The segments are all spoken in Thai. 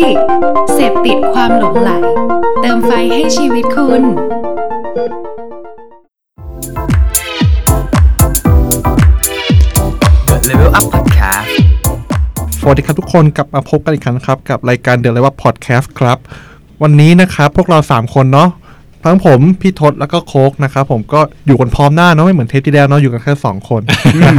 ดิกเสพติดความหลงไหล เติมไฟให้ชีวิตคุณ Level Up Podcast สวัสดีครับทุกคนกลับมาพบกันอีกครั้งนะครับ กับรายการเด e เลยว่าพอดแคสต์ครับ วันนี้นะครับ พวกเรา 3 คนเนาะ ทั้งผมพี่ทศแล้วก็โคกนะครับผมก็อยู่กันพร้อมหน้าเนาะไม่เหมือนเทปที่แล้วเนาะอยู่กันแค่2คน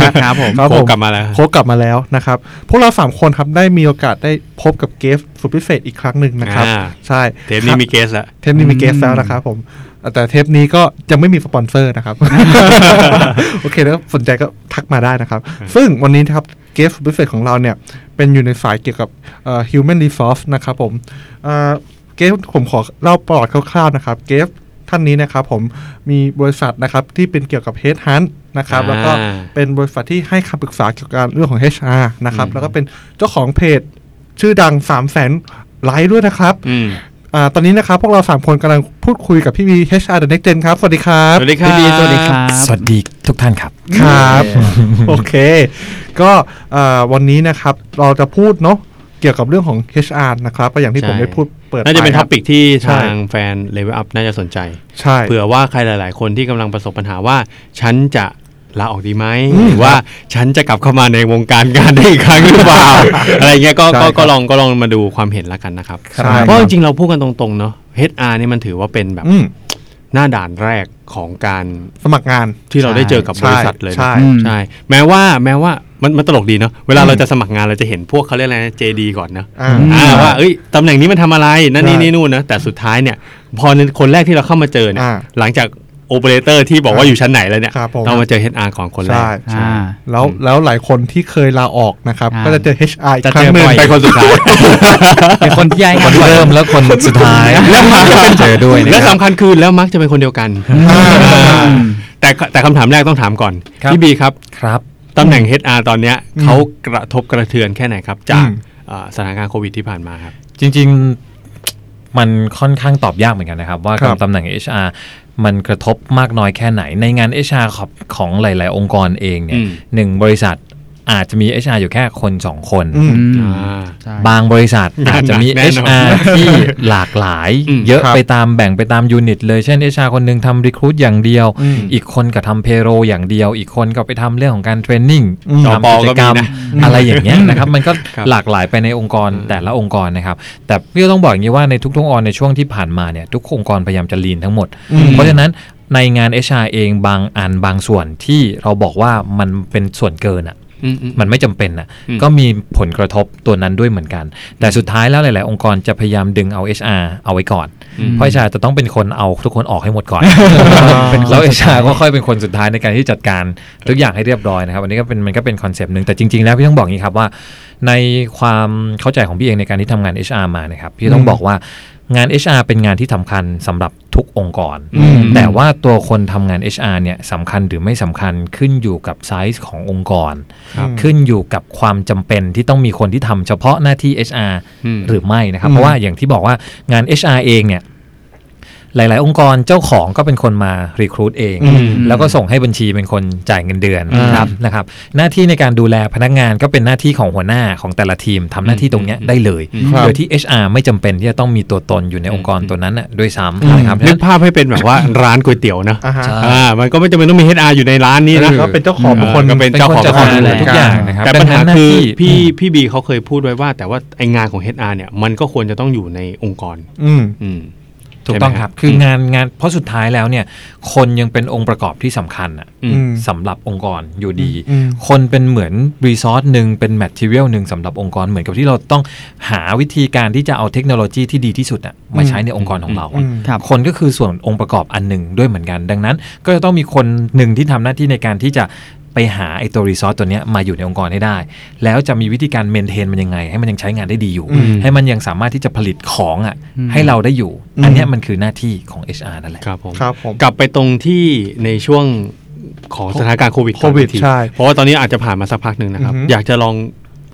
นะครับผมครับโคผกกลับมาแล้วโคกกลับมาแล้วนะครับพวกเรา3คนครับได้มีโอกาสได้พบกับ guest สุดพิเศษอีกครั้งหนึ่งนะครับอ่าใช่เทปนี้มี guest ละเทปนี้มี guest แล้วนะครับผมแต่เทปนี้ก็ยังไม่มีสปอนเซอร์นะครับ โอเคแล้วสนใจก็ทักมาได้นะครับ ซึ่งวันนี้นะครับ guest พิเศษของเราเนี่ย เป็นอยู่ในสายเกี่ยวกับเอ่อ human resource นะครับผม เอ่อ guest ผมขอเล่าประวัติคร่าวๆนะครับ guest ท่านนี้นะครับผมมีบริษัทนะครับที่เป็นเกี่ยวกับ head hunt นะครับอ่าแล้วก็เป็นบริษัทที่ให้คำปรึกษาเกี่ยวกับเรื่องของ HR นะครับอืมแล้วก็เป็นเจ้าของเพจชื่อดัง3 0 0 0 0 0ไลค์ด้วยนะครับอืมอ่าตอนนี้นะครับ พวกเรา 3 คนกำลังพูดคุยกับพี่วี HR The Next Gen ครับ สวัสดีครับ สวัสดีครับพี่บีสวัสดีครับ สวัสดีทุกท่านครับ ครับ โอเค ก็อ่าวันนี้นะครับ เราจะพูดเนาะเกี่ยวกับเรื่องของ HR นะครับก็อย่างที่ใช่ผมได้พูดเปิดน่าจะเป็นไท็อปิกที่ใช่ทางแฟน Level Up น่าจะสนใจใช่เผื่อว่าใครหลาย ๆ คนที่กำลังประสบปัญหาว่าฉันจะลาออกดีไหมอืมหรือว่าฉันจะกลับเข้ามาในวงการงานได้อีกครั้งหรือเปล่า อะไรเงี้ยก็ใช่ก็ครับก็ลองก็ลองมาดูความเห็นละกันนะครับใช่เพราะจริงๆเราพูดกันตรงๆเนาะ HR นี่มันถือว่าเป็นแบบอืมหน้าด่านแรกของการสมัครงานที่เราได้เจอกับบริษัทเลยนะใช่อืมใช่ แม้ว่าแม้ว่า มันมันตลกดีเนาะเวลาอืมเราจะสมัครงานเราจะเห็นพวกเขาเรียกอะไรนะ JD ก่อนเนาะอ่าอ่าว่าเอ้ยตำแหน่งนี้มันทำอะไรนั่นนี่ใช่นี่นู่นนะแต่สุดท้ายเนี่ย พอในคนแรกที่เราเข้ามาเจอเนี่ยอ่าหลังจากโอเปอเรเตอร์ที่บอกว่าอยู่ชั้นไหนแล้วเนี่ยครับผมเรามาเจอ HR ของคนแรใช่กอ่าแล้วแล้วหลายคนที่เคยลาออกนะครับอ่าก็จะเจอ HR อีกจะครั้เจงอหนึ่งบ่อยไปคนสุดท้ายเป็นคนที่ย้ายคงานนบ่อยเริ่มแล้วคนสุดท้ายเจอด้วยนะและครับสำคัญคือแล้วมักจะเป็นคนเดียวกันอ่าอ่าแต่แต่คำถามแรกต้องถามก่อนครับพี่บีครับครับ ตำแหน่ง HR ตอนเนี้ยอืมเขากระทบกระเทือนแค่ไหนครับ จากอืมอ่าสถานการณ์โควิดที่ผ่านมาครับ จริง ๆ มันค่อนข้างตอบยากเหมือนกันนะครับ ว่าครับตำแหน่ง HR มันกระทบมากน้อยแค่ไหน ในงาน HR ของของหลาย ๆ องค์กรเองเนี่อืยมหนึ่งบริษัท อาจจะมี HR อยู่แค่คนสองคนอืมอืมอ่าใช่บางบริษัทงานอาจจะมีหนักแน่นอน HR ที่หลากหลายอืมเยอะครับไปตามแบ่งไปตามยูนิตเลยเช่น HR คนหนึงทำรีค u ู t อย่างเดียวอืมอีกคนก็ทำเพโรอย่างเดียว อีกคนก็ไปทำเรื่องของการเทรนนิ่งอืมทำกิจกรรมจปก็มีนะอะไรอย่างเงี้ยนะครับ มันก็ครับหลากหลายไปในองค์กรอืมแต่ละองค์กรนะครับ แต่พี่ก็ต้องบอกอย่างนี้ว่าในทุกๆองค์กรในช่วงที่ผ่านมาเนี่ยทุกองค์กรพยายามจะลีนทั้งหมดอืมเพราะฉะนั้นในงาน HR เองบางอันบางส่วนที่เราบอกว่ามันเป็นส่วนเกินอะอื มอืมมันไม่จำเป็นอะอืมก็มีผลกระทบตัวนั้นด้วยเหมือนกัน แต่สุดท้ายแล้วหลาย ๆ องค์กรจะพยายามดึงเอา HR เอาไว้ก่อนอืมเพราะ HR จะต้องเป็นคนเอาทุกคนออกให้หมดก่อนเป็นคนแล้วสุดท้าย HR ก็ค่อยเป็นคนสุดท้ายในการที่จัดการทุกอย่างให้เรียบร้อยนะครับอันนี้ก็เป็นมันก็เป็นคอนเซปต์หนึ่งแต่จริง ๆ แล้วพี่ต้องบอกอย่างนี้ครับว่า ในความเข้าใจของพี่เองในการที่ทำงาน HR มานะครับพี่ต้องบอกว่า งาน HR เป็นงานที่สำคัญสำหรับทุกองค์กรอืมแต่ว่าตัวคนทำงาน HR เนี่ยสำคัญหรือไม่สำคัญขึ้นอยู่กับไซส์ขององค์กรครับขึ้นอยู่กับความจำเป็นที่ต้องมีคนที่ทำเฉพาะหน้าที่ HR อืมหรือไม่นะครับอืมเพราะว่าอย่างที่บอกว่างาน HR เองเนี่ย หลาย ๆ องค์กรเจ้าของก็เป็นคนมารีครู t เองอืมแล้วก็ส่งให้บัญชีเป็นคนจ่ายเงินเดือนอ่าครับนะครับ หน้าที่ในการดูแลพนักงานก็เป็นหน้าที่ของหัวหน้าของแต่ละทีมทำหน้าที่ตรงเนี้ยอืมได้เลยครับโดยที่ HR ไม่จำเป็นที่จะต้องมีตัวตนอยู่ในองค์กรอืมตัวนั้นน่ะด้วยอืมซ้ำนะครับนึกภาพให้เป็นแบบว่าร้านก๋วยเตี๋ยวนะอ่าฮะใช่อ่ามันก็ไม่จำเป็นต้องมี HR อยู่ในร้านนี้นะก็เป็นเจ้าของเป็นคนก็เป็นเจ้าของเป็นคนจะดูแลเป็นคนทุกอย่างนะครับแต่ปัญหาดังนั้นคือหน้าที่พี่พี่บีเขาเคยพูดไว้ว่า แต่ว่าไองานของ HR เนี่ยมันก็ควรจะต้องอยู่ในองค์กร อืมอืม ถูกต้องใช่ไหมครับ คืองานงานเพราะสุดท้ายแล้วเนี่ย คนยังเป็นองค์ประกอบที่สำคัญอะอือืมมสำหรับองค์กรอยู่ดีอืมคนเป็นเหมือน resource หนึ่งเป็น material หนึ่งสำหรับองค์กรเหมือนกับที่เราต้องหาวิธีการที่จะเอาเทคโนโลยีที่ดีที่สุดอะมาใช้ในองค์กรของเราอะอืมครับคนก็คือส่วนองค์ประกอบอันหนึ่งด้วยเหมือนกัน ดังนั้น ก็จะต้องมีคนหนึ่งที่ทำหน้าที่ในการที่จะ ไปหาไอ้ตัว resource ตัวเนี้ยมาอยู่ในองค์กรให้ได้ แล้วจะมีวิธีการ maintain มันยังไง ให้มันยังใช้งานได้ดีอยู่อืมให้มันยังสามารถที่จะผลิตของอะอืมให้เราได้อยู่อืมอันเนี้ยมันคือหน้าที่ของ HR นั่นแหละครับผมครับผมกลับไปตรงที่ในช่วงของสถานการณ์โควิดโควิดก่อนอีกทีใช่เพราะว่าตอนนี้อาจจะผ่านมาสักพักหนึ่งนะครับอือฮึอยากจะลอง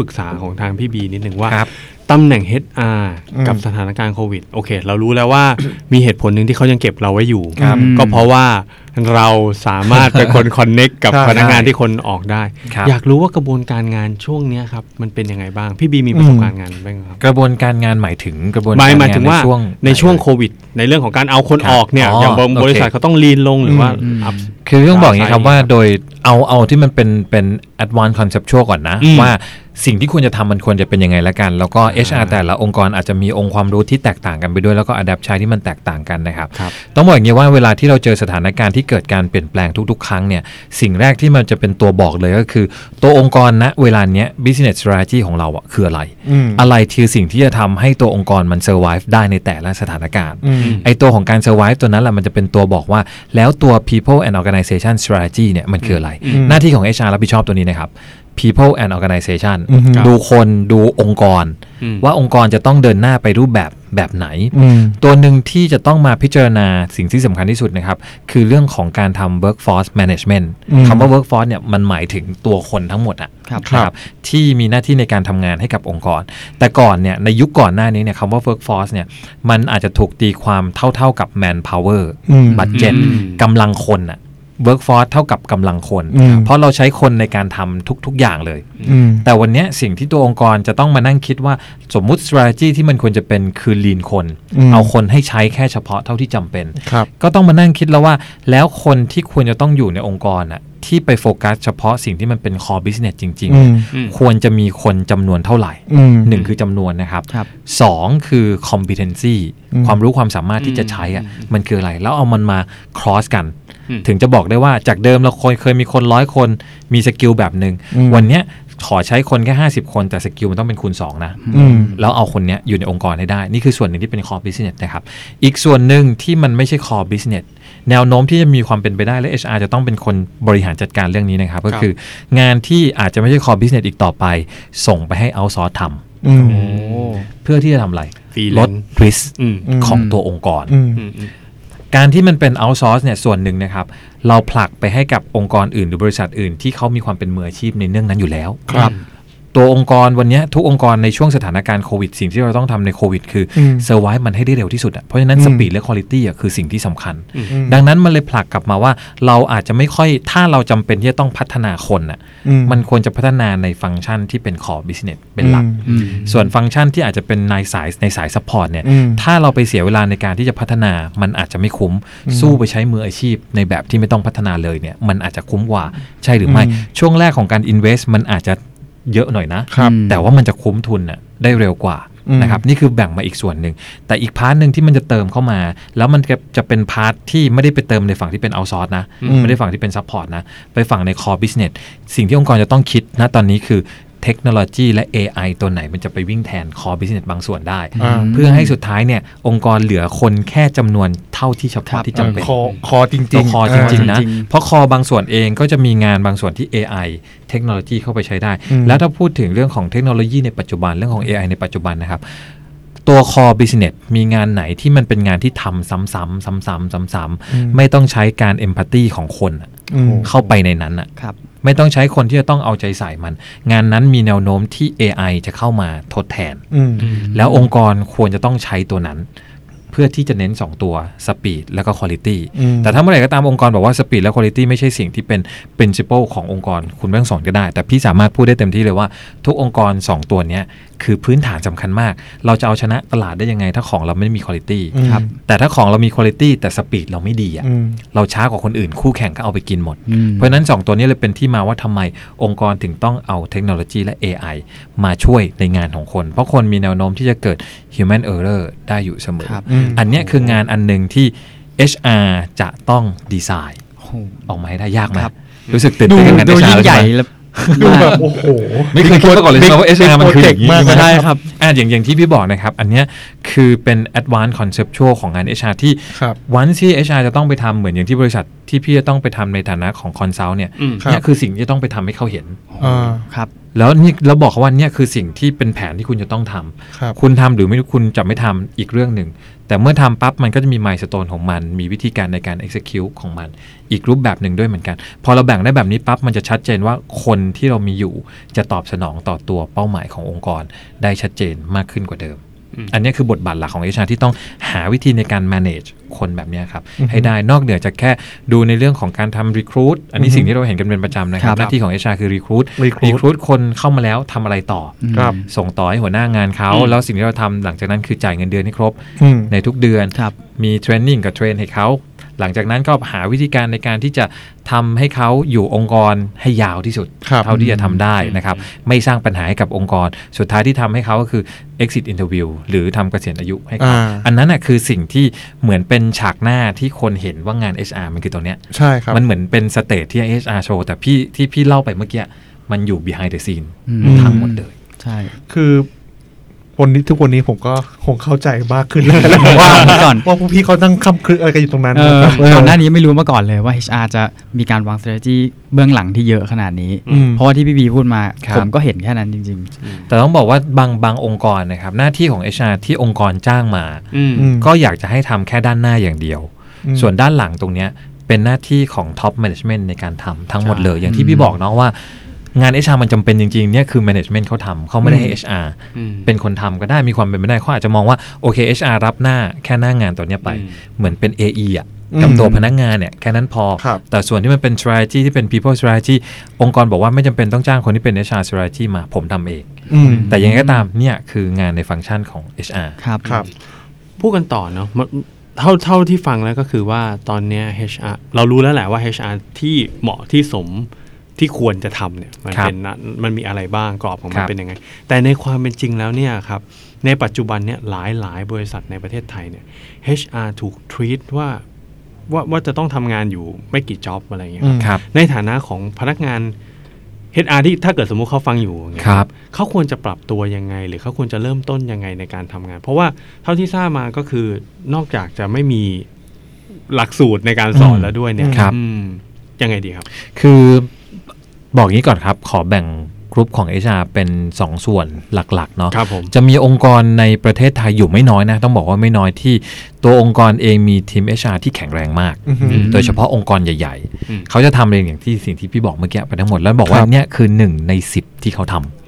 ปรึกษาของทางพี่บีนิดนึงว่าครับตำแหน่ง HR อืมกับสถานการณ์โควิดโอเค เรารู้แล้วว่ามีเหตุผลหนึ่งที่เขายังเก็บเราไว้อยู่ครับก็เพราะว่าเราสามารถเป็นคนคอนเน็กกับใช่พนักงานที่คนออกได้ครับอยากรู้ว่ากระบวนการงานช่วงเนี้ยครับ มันเป็นยังไงบ้าง พี่บีมีประสบการณ์งานบ้างไหมครับ กระบวนการงานหมายถึงกระบวนหกามารยงานหมายถึงว่าในช่วงในช่วงโควิด ในเรื่องของการเอาคนครับออกเนี่ยอ๋ออย่างบางโอเคบริษัทเขาต้องลีนลงหรือว่าอืมอัพคือต้องบอกอย่างนี้ครับใช่ว่าโดยเอาเอาที่มันเป็นเป็น advanced conceptual ก่อนนะอืมว่า สิ่งที่ควรจะทำมันควรจะเป็นยังไงละกัน แล้วก็ HR แต่ละองค์กรอาจจะมีองค์ความรู้ที่แตกต่างกันไปด้วย แล้วก็ adapt ใช้ที่มันแตกต่างกันนะครับครับต้องบอกอย่างนี้ว่าเวลาที่เราเจอสถานการณ์ที่เกิดการเปลี่ยนแปลงทุกๆ ครั้งเนี่ยสิ่งแรกที่มันจะเป็นตัวบอกเลยก็คือ ตัวองค์กรณเวลาเนี้ย business strategy ของเราอะคืออะไรอืมอะไรคือสิ่งที่จะทำให้ตัวองค์กรมัน survive ได้ในแต่ละสถานการณ์อืมไอตัวของการ survive ตัวนั้นแหละมันจะเป็นตัวบอกว่า แล้วตัว people and organization strategy เนี่ยมันคืออะไรอืมหน้าที่ของ HR รับผิดชอบตัวนี้นะครับ people and organization อืมดูคนดูองค์กรอืมว่าองค์กรจะต้องเดินหน้าไปรูปแบบแบบไหนอืมตัวหนึ่งที่จะต้องมาพิจารณาสิ่งที่สำคัญที่สุดนะครับ คือเรื่องของการทำ workforce management อืมคำว่า workforce เนี่ยมันหมายถึงตัวคนทั้งหมดอะครับนะครับที่มีหน้าที่ในการทำงานให้กับองค์กร แต่ก่อนเนี่ยในยุคก่อนหน้านี้เนี่ยคำว่า workforce เนี่ยมันอาจจะถูกตีความเท่าๆกับ manpower อืม budget อืมกำลังคนอะ workforce เท่ากับกำลังคนอืมเพราะเราใช้คนในการทำทุก ๆ อย่างเลยอืมแต่วันเนี้ยสิ่งที่ตัวองค์กรจะต้องมานั่งคิดว่าสมมุติ strategy ที่มันควรจะเป็นคือ lean คนอืมเอาคนให้ใช้แค่เฉพาะเท่าที่จำเป็นครับก็ต้องมานั่งคิดแล้วว่า แล้วคนที่ควรจะต้องอยู่ในองค์กรน่ะที่ไปโฟกัสเฉพาะสิ่งที่มันเป็น core business จริงอืมอืมๆควรจะมีคนจำนวนเท่าไหร่อืมหนึ่งคือจำนวนนะครับครับสองคือ competency อืมความรู้ความสามารถที่จะใช้อะมันคืออะไร แล้วเอามันมา cross กันอืม ถึงจะบอกได้ว่าจากเดิมเราเคยเคยมีคนร้อยคนมี skill แบบหนึ่งอืมวันเนี้ยขอใช้คนแค่50คนแต่ skill มันต้องเป็นคูณ2นะอืมแล้วเอาคนเนี้ยอยู่ในองค์กรให้ได้ นี่คือส่วนหนึ่งที่เป็น core business นะครับ อีกส่วนหนึ่งที่มันไม่ใช่ core business แนวโน้มที่จะมีความเป็นไปได้และ HR จะต้องเป็นคนบริหารจัดการเรื่องนี้นะครับ ก็คืองานที่อาจจะไม่ใช่ core business อีกต่อไป ส่งไปให้ outsource ทอืมำเพื่อที่จะทำอะไร Freelance ลด risk อืมอืมของตัวองค์กรอืมอืมอืม การที่มันเป็น outsource เนี่ยส่วนหนึ่งนะครับ เราผลักไปให้กับองค์กรอื่น หรือบริษัทอื่นที่เขามีความเป็นมืออาชีพในเรื่องนั้นอยู่แล้ว ครับ ตัวองค์กรวันเนี้ยทุกองค์กรในช่วงสถานการณ์โควิดสิ่งที่เราต้องทำในโควิดคืออืม survive มันให้ได้เร็วที่สุดอะเพราะฉะนั้นอืม speed และคุณภาพอะคือสิ่งที่สำคัญอืมดังนั้นมันเลยผลักกลับมาว่าเราอาจจะไม่ค่อยถ้าเราจำเป็นที่จะต้องพัฒนาคนอะอืมมันควรจะพัฒนาในฟังก์ชันที่เป็น core business เป็นหลักอืมส่วนฟังก์ชันที่อาจจะเป็นในสายในสาย support เนี่ยอืมถ้าเราไปเสียเวลาในการที่จะพัฒนามันอาจจะไม่คุ้มสู้ไปใช้มืออาชีพ ในแบบที่ไม่ต้องพัฒนาเลยเนี่ยมันอาจจะคุ้มกว่าใช่หรือไม่อืมช่วงแรกของการ invest มันอาจจะ เยอะหน่อยนะครับแต่ว่ามันจะคุ้มทุนน่ะได้เร็วกว่าอืมนะครับนี่คือแบ่งมาอีกส่วนหนึ่ง แต่อีก part หนึ่งที่มันจะเติมเข้ามา แล้วมันจะจะเป็น part ที่ไม่ได้ไปเติมในฝั่งที่เป็น outsource นะอืมไม่ได้ฝั่งที่เป็น support นะ ไปฝั่งใน core business สิ่งที่องค์กรจะต้องคิดนะตอนนี้คือ เทคโนโลยีและ AI ตัวไหนมันจะไปวิ่งแทน core business บางส่วนได้อ่าเพื่อให้สุดท้ายเนี่ยองค์กรเหลือคนแค่จำนวนเท่าที่เฉพาะที่จำเป็นคอคอจริงๆตัวคอจริงๆนะจริงๆเพราะคอบางส่วนเองก็จะมีงานบางส่วนที่ AI เทคโนโลยีเข้าไปใช้ได้อืมแล้วถ้าพูดถึงเรื่องของเทคโนโลยีในปัจจุบันเรื่องของ AI ในปัจจุบันนะครับตัว core business มีงานไหนที่มันเป็นงานที่ทำซ้ำๆซ้ำๆซ้ำอืมๆไม่ต้องใช้การ empathy ของคนอะอืม เข้าไปในนั้นอะครับไม่ต้องใช้คนที่จะต้องเอาใจใส่มัน งานนั้นมีแนวโน้มที่ AI จะเข้ามาทดแทนอืมแล้วองค์กรควรจะต้องใช้ตัวนั้น เพื่อที่จะเน้น 2 ตัว Speed แล้วก็ Quality อืมแต่ถ้าเมื่อไหร่ก็ตามองค์กรบอกว่า Speed และ Quality ไม่ใช่สิ่งที่เป็น Principle ขององค์กรคุณไม่ต้องสอนก็ได้ แต่พี่สามารถพูดได้เต็มที่เลยว่า ทุกองค์กร 2 ตัวเนี้ย คือพื้นฐานสำคัญมาก เราจะเอาชนะตลาดได้ยังไง ถ้าของเราไม่มี Quality อืมครับแต่ถ้าของเรามี Quality แต่ Speed เราไม่ดีอะอืมเราช้ากว่าคนอื่นคู่แข่งก็เอาไปกินหมดอืมเพราะฉะนั้น 2 ตัวนี้เลยเป็นที่มาว่าทำไมองค์กรถึงต้องเอาเทคโนโลยีและ AI มาช่วยในงานของคน เพราะคนมีแนวโน้มที่จะเกิด human error ได้อยู่เสมอครับอืมอันเนี้ยคืองานอันหนึ่งที่ HR จะต้องดีไซน์โอ้โหออกมาให้ได้ยากไหมครับรู้สึกตื่นดูเต้นกับงานดู HR ยิ่งใหญ่แล้ว แล้วดูมากแบบโอ้โหไม่เคยคิดมาก่อนเลยใช่ไหมว่า HR มันคืออย่างนี้มากใช่ครับอ่าอย่างอย่างที่พี่บอกนะครับ อันเนี้ยคือเป็น advanced conceptual ของงาน HR ที่ครับวันที่ HR จะต้องไปทำเหมือนอย่างที่บริษัทที่พี่จะต้องไปทำในฐานะของ consult เนี่ยอืมครับเนี่ยคือสิ่งที่ต้องไปทำให้เขาเห็นอ่าครับ แล้วนี่เราบอกเขาว่าเนี่ยคือสิ่งที่เป็นแผนที่คุณจะต้องทำครับคุณทำหรือไม่คุณจะไม่ทำอีกเรื่องหนึ่ง แต่เมื่อทำปั๊บมันก็จะมีมายส t ตนของมัน มีวิธีการในการ execute ของมัน อีกรูปแบบหนึ่งด้วยเหมือนกัน พอเราแบ่งได้แบบนี้ปั๊บมันจะชัดเจนว่าคนที่เรามีอยู่จะตอบสนองต่อตัวเป้าหมายขององค์กร ได้ชัดเจนมากขึ้นกว่าเดิม อืมอันนี้คือบทบาทหลักของ HR ที่ต้องหาวิธีในการ manage คนแบบเนี้ยครับอือฮึให้ได้นอกเหนือจากแค่ดูในเรื่องของการทำ recruit อันนี้อือฮึสิ่งที่เราเห็นกันเป็นประจำนะครัครับบหน้าที่ของ HR คือ recruit recruit recruit คนเข้ามาแล้วทำอะไรต่อออืมครับส่งต่อให้หัวหน้างานเขาอืมแล้วสิ่งที่เราทำหลังจากนั้นคือจ่ายเงินเดือนให้ครบอืมในทุกเดือนครับมีเทรนนิ่งกับเทรนให้เขา หลังจากนั้นก็หาวิธีการในการที่จะทำให้เขาอยู่องค์กรให้ยาวที่สุดครับเท่าที่จะทำได้นะครับ ไม่สร้างปัญหาให้กับองค์กร สุดท้ายที่ทำให้เขาก็คือ exit interview หรือทำเกษียณอายุให้เขาอ่าอันนั้นน่ะคือสิ่งที่เหมือนเป็นฉากหน้าที่คนเห็นว่างาน HR มันคือตัวเนี้ยใช่ครับมันเหมือนเป็น stage ที่ HR โชว์แต่พี่ที่พี่เล่าไปเมื่อกี้มันอยู่ behind the scene อืมทั้งหมดเลยใช่คือ วันนี้ทุกวันนี้ผมก็คงเข้าใจมากขึ้นแล้วแหละว่าก่อนว่าพวกพี่เขานั่งคำคลึกอะไรกันอยู่ตรงนั้นเออนะครับก่อนหน้านี้ไม่รู้มาก่อนเลยว่า HR จะมีการวาง strategy เบื้องหลังที่เยอะขนาดนี้อืมเพราะว่าที่พี่บีพูดมาครับผมก็เห็นแค่นั้นจริงแต่ต้องบอกว่าบางบางองค์กรนะครับหน้าที่ของ HR ที่องค์กรจ้างมาอืมอืมก็อยากจะให้ทำแค่ด้านหน้าอย่างเดียวอืมส่วนด้านหลังตรงเนี้ยเป็นหน้าที่ของ Top Management ในการทำทั้งหมดเลยใช่อย่างที่พี่บอกเนาะว่า งาน HR มันจำเป็นจริงๆเนี่ยคือ Management เขาทำเขาไม่ได้ให้ HR อืมเป็นคนทำก็ได้มีความเป็นไปได้เขาอาจจะมองว่าโอเค HR รับหน้าแค่หน้างานตัวเนี้ยไปอืมเหมือนเป็น AE อะอืมกับตัวพนักงานเนี่ยแค่นั้นพอครับแต่ส่วนที่มันเป็น strategy ที่เป็น people strategy องค์กรบอกว่าไม่จำเป็นต้องจ้างคนที่เป็น HR strategy มาผมทำเองอืมแต่ยังไงก็ตามเนี่ยคืองานในฟังก์ชันของ HR ๆครับครับพูดกันต่อเนาะมันเท่าเท่าที่ฟังแล้วก็คือว่าตอนเนี้ย HR เรารู้แล้วแหละว่า HR ที่เหมาะที่สม ที่ควรจะทำเนี่ยมันครับเป็นนะมันมีอะไรบ้างกรอบของคมันรับเป็นยังไง แต่ในความเป็นจริงแล้วเนี่ยครับในปัจจุบันเนี่ยหลายหลายบริษัทในประเทศไทยเนี่ย HR ถูก treat ว่าว่าว่าจะต้องทำงานอยู่ไม่กี่จ็อบอะไรอย่างเงี้ยอืมครับในฐานะของพนักงาน HR ที่ถ้าเกิดสมมุติเขาฟังอยู่อย่างเงี้ยครับเขาควรจะปรับตัวยังไง หรือเขาควรจะเริ่มต้นยังไงในการทำงาน เพราะว่าเท่าที่ทราบมาก็คือนอกจากจะไม่มีหลักสูตรในการสอนอืมแล้วด้วยเนี่ยครับอืมยังไงดีครับ คือ บอกงี้ก่อนครับ ขอแบ่งกรุ๊ปของ HR เป็น 2 ส่วนหลักๆเนาะครับผมจะมีองค์กรในประเทศไทยอยู่ไม่น้อยนะ ต้องบอกว่าไม่น้อยที่ตัวองค์กรเองมีทีม HR ที่แข็งแรงมากอือหือโดยเฉพาะองค์กรใหญ่อืมๆเขาจะทำเองอย่างที่สิ่งที่พี่บอกเมื่อกี้ไปทั้งหมดแล้วบอกว่าครับเนี่ยคือ 1 ใน 10 ที่เขาทำอืม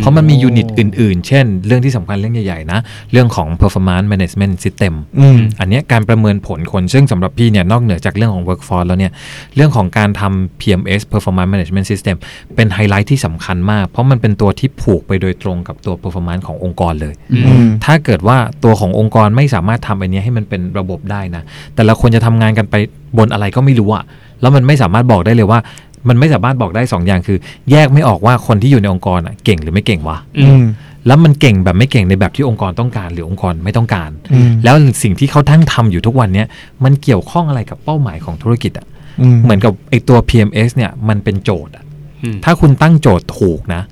เพราะมันมียูนิตอื่นๆ เช่น เรื่องที่สำคัญเรื่องใหญ่ๆนะ เรื่องของ performance management system อืมอันเนี้ยการประเมินผลคน ซึ่งสำหรับพี่เนี่ยนอกเหนือจากเรื่องของ workforce แล้วเนี่ย เรื่องของการทำ PMS performance management system เป็นไฮไลท์ที่สำคัญมาก เพราะมันเป็นตัวที่ผูกไปโดยตรงกับตัว performance ขององค์กรเลยอืมอืมถ้าเกิดว่าตัวขององค์กรไม่สามารถทำอันเนี้ยให้มันเป็นระบบได้นะ แต่ละคนจะทำงานกันไปบนอะไรก็ไม่รู้อะแล้วมันไม่สามารถบอกได้เลยว่า มันไม่สามารถบอกได้สองอย่างคือ แยกไม่ออกว่าคนที่อยู่ในองค์กรอะเก่งหรือไม่เก่งวะอืมแล้วมันเก่งแบบไม่เก่งในแบบที่องค์กรต้องการ หรือองค์กรไม่ต้องการอืมแล้วสิ่งที่เขาทั้งทำอยู่ทุกวันเนี้ยมันเกี่ยวข้องอะไรกับเป้าหมายของธุรกิจอะอืมเหมือนกับไอตัว PMS เนี่ยมันเป็นโจทย์อะอืมถ้าคุณตั้งโจทย์ถูกนะ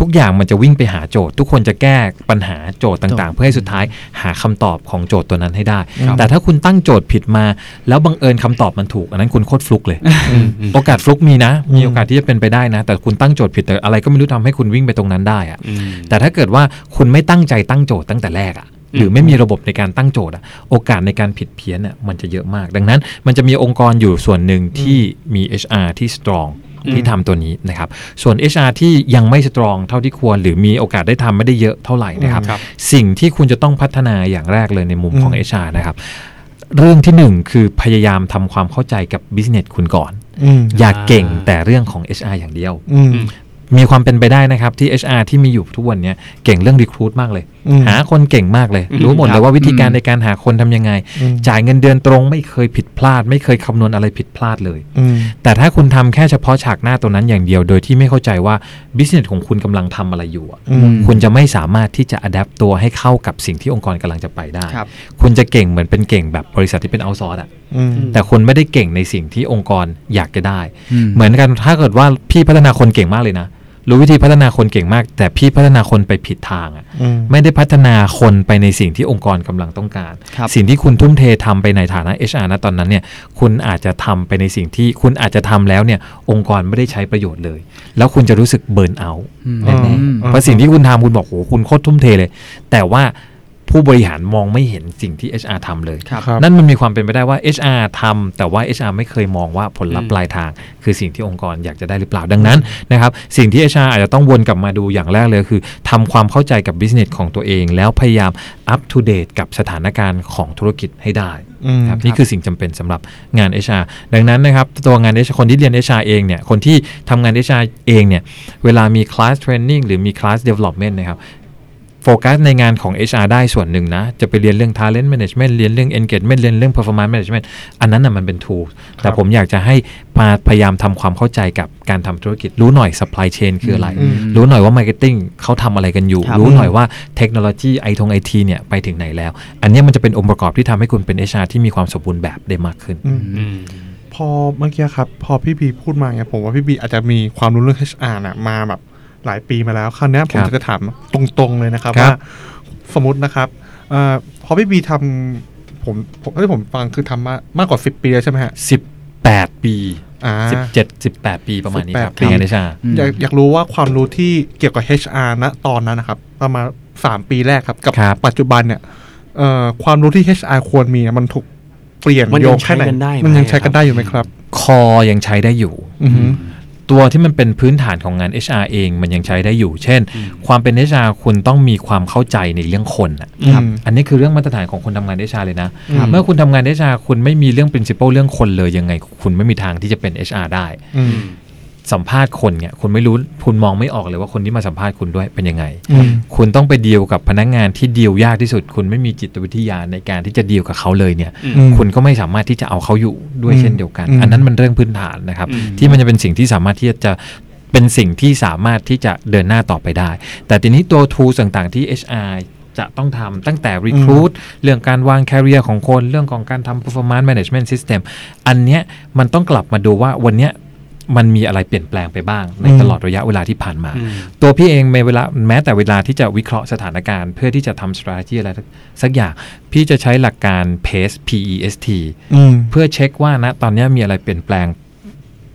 ทุกอย่างมันจะวิ่งไปหาโจทย์ ทุกคนจะแก้ปัญหาโจทย์ต่าง ๆ เพื่อให้สุดท้ายหาคำตอบของโจทย์ตัวนั้นให้ได้ครับแต่ถ้าคุณตั้งโจทย์ผิดมา แล้วบังเอิญคำตอบมันถูก อันนั้นคุณโคตรฟลุกเลยอืมอืมโอกาสฟลุกมีนะ มีอืมโอกาสที่จะเป็นไปได้นะ แต่คุณตั้งโจทย์ผิดแต่อะไรก็ไม่รู้ทำให้คุณวิ่งไปตรงนั้นได้อะอืมแต่ถ้าเกิดว่าคุณไม่ตั้งใจตั้งโจทย์ตั้งแต่แรกอะหรือไม่มีระบบในการตั้งโจทย์อะโอกาสในการผิดเพี้ยนอะมันจะเยอะมาก ดังนั้นมันจะมีองค์กรอยู่ส่วนหนึ่งที่มี HR ที่ strong อืม ที่ทำตัวนี้นะครับ ส่วน HR ที่ยังไม่ strong เท่าที่ควร หรือมีโอกาสได้ทำไม่ได้เยอะเท่าไหร่นะครับครับ สิ่งที่คุณจะต้องพัฒนาอย่างแรกเลยในมุมของอืม HR นะครับเรื่องที่หนึ่งคือพยายามทำความเข้าใจกับ business คุณก่อนอืมอย่าเก่งแต่เรื่องของ HR อย่างเดียวอื มมีความเป็นไปได้นะครับที่ HR ที่มีอยู่ทุกวันเนี้ยเก่งเรื่อง recruit มากเลยอืมหาคนเก่งมากเลยอืมรู้หมดคเลรับยว่าวิธีการอืมในการหาคนทำยังไงอืมจ่ายเงินเดือนตรงไม่เคยผิดพลาด ไม่เคยคำนวณอะไรผิดพลาดเลยอืมแต่ถ้าคุณทำแค่เฉพาะฉากหน้าตัวนั้นอย่างเดียว โดยที่ไม่เข้าใจว่า business ของคุณกำลังทำอะไรอยู่อะอืมคุณจะไม่สามารถที่จะ adapt ตัวให้เข้ากับสิ่งที่องค์กรกำลังจะไปได้ครับคุณจะเก่งเหมือนเป็นเก่งแบบบริษัทที่เป็น outsource อะอืมแต่คุณไม่ได้เก่งในสิ่งที่องค์กรอยากจะได้อืมเหมือนกันถ้าเกิดว่าพี่พัฒนาคนเก่งมากเลยนะรู้วิธีพัฒนาคนเก่งมาก แต่พี่พัฒนาคนไปผิดทางอะอืมไม่ได้พัฒนาคนไปในสิ่งที่องค์กรกำลังต้องการครับสิ่งที่คุณทุ่มเททำไปในฐานะ HR นะตอนนั้นเนี่ยคุณอาจจะทำไปในสิ่งที่คุณอาจจะทำแล้วเนี่ยองค์กรไม่ได้ใช้ประโยชน์เลย แล้วคุณจะรู้สึกเบิร์นเอาท์อืมแน่อืมๆเพราะสิ่งที่คุณทำคุณบอกโหคุณโคตรทุ่มเทเลย แต่ว่า ผู้บริหารมองไม่เห็นสิ่งที่ HR ทำเลยครับครับนั่นมันมีความเป็นไปได้ว่า HR ทำแต่ว่า HR ไม่เคยมองว่าผลลัพธ์อืมปลายทาง คือสิ่งที่องค์กรอยากจะได้หรือเปล่าดังนั้นนะครับสิ่งที่ HR อาจจะต้องวนกลับมาดูอย่างแรกเลยคือทำความเข้าใจกับ business ของตัวเอง แล้วพยายาม up to date กับสถานการณ์ของธุรกิจให้ได้อืมครับนี่คือสิ่งจำเป็นสำหรับงาน HR ดังนั้นนะครับตัวงาน HR คนที่เรียน HR เองเนี่ยคนที่ทำงาน HR เองเนี่ยเวลามี class training หรือมี class development นะครับ โฟกัสในงานของ HR ได้ส่วนหนึ่งนะ จะไปเรียนเรื่อง talent management เรียนเรื่อง engagement เรียนเรื่อง performance management อันนั้นน่ะมันเป็น tool แต่ผมอยากจะให้มาพยายามทำความเข้าใจกับการทำธุรกิจ รู้หน่อย supply chain คืออะไรอืมรู้หน่อยว่า marketing เขาทำอะไรกันอยู่ครับรู้หน่อยว่าเทคโนโลยีไอทงไอทีเนี่ยไปถึงไหนแล้ว อันเนี้ยมันจะเป็นองค์ประกอบที่ทำให้คุณเป็น HR ที่มีความสมบูรณ์แบบได้มากขึ้นอืมอืมพอเมื่อกี้ครับ พอพี่บีพูดมาเนี่ยผมว่าพี่บีอาจจะมีความรู้เรื่อง HR น่ะมาแบบ หลายปีมาแล้วคราวเนี้ยผมครับจะถามตรงๆเลยนะครับครับว่าสมมตินะครับเอ่อพอพี่บีทำผมผมที่ผมฟังคือทำมามากกว่า 10 ปีแล้วใช่ไหมฮะ18ปีอ่า17 18ปีประมาณนี้ครับ18เป็นงาน HR อืมอยากอยากรู้ว่าความรู้ที่เกี่ยวกับ HR ณตอนนั้นนะครับ ประมาณ3ปีแรกครับกับครับปัจจุบันเนี่ยเอ่อความรู้ที่ HR ควรมีเนี่ยมันถูกเปลี่ยนมันโยยังงแค่ไหนใช้กันได้ไหมมันยังใช้ครับกันได้อยู่ไหมครับ คอยังใช้ได้อยู่อือฮึ ตัวที่มันเป็นพื้นฐานของงาน HR เองมันยังใช้ได้อยู่ เช่นอืมความเป็น HR คุณต้องมีความเข้าใจในเรื่องคนน่ะครับอันนี้คือเรื่องมาตรฐานของคนทำงาน HR เลยนะครับเมื่อคุณทำงาน HR คุณไม่มีเรื่อง principle เรื่องคนเลยยังไง คุณไม่มีทางที่จะเป็น HR ได้อืม สัมภาษณ์คนเนี่ยคุณไม่รู้คุณมองไม่ออกเลยว่าคนที่มาสัมภาษณ์คุณด้วยเป็นยังไงอืมคุณต้องไปดีลกับพนักงานที่ดีลยากที่สุด คุณไม่มีจิตวิทยาในการที่จะดีลกับเขาเลยเนี่ยอืมคุณก็ไม่สามารถที่จะเอาเขาอยู่ด้วยอืมเช่นเดียวกันอืมอันนั้นมันเรื่องพื้นฐานนะครับอืมที่มันจะเป็นสิ่งที่สามารถที่จะเป็นสิ่งที่สามารถที่จะเดินหน้าต่อไปได้ แต่ทีนี้ตัว tools ต่างๆที่ HR จะต้องทำตั้งแต่ recruit เรื่องการวาง career ของคน เรื่องของการทำ performance management system อันเนี้ยมันต้องกลับมาดูว่าวันเนี้ย มันมีอะไรเปลี่ยนแปลงไปบ้างในอืมตลอดระยะเวลาที่ผ่านมาอืมตัวพี่เองในเวลาแม้แต่เวลาที่จะวิเคราะห์สถานการณ์ เพื่อที่จะทำ strategy อะไรสักอย่าง พี่จะใช้หลักการ PACE PEST อืมเพื่อเช็คว่านะตอนนี้มีอะไรเปลี่ยนแปลง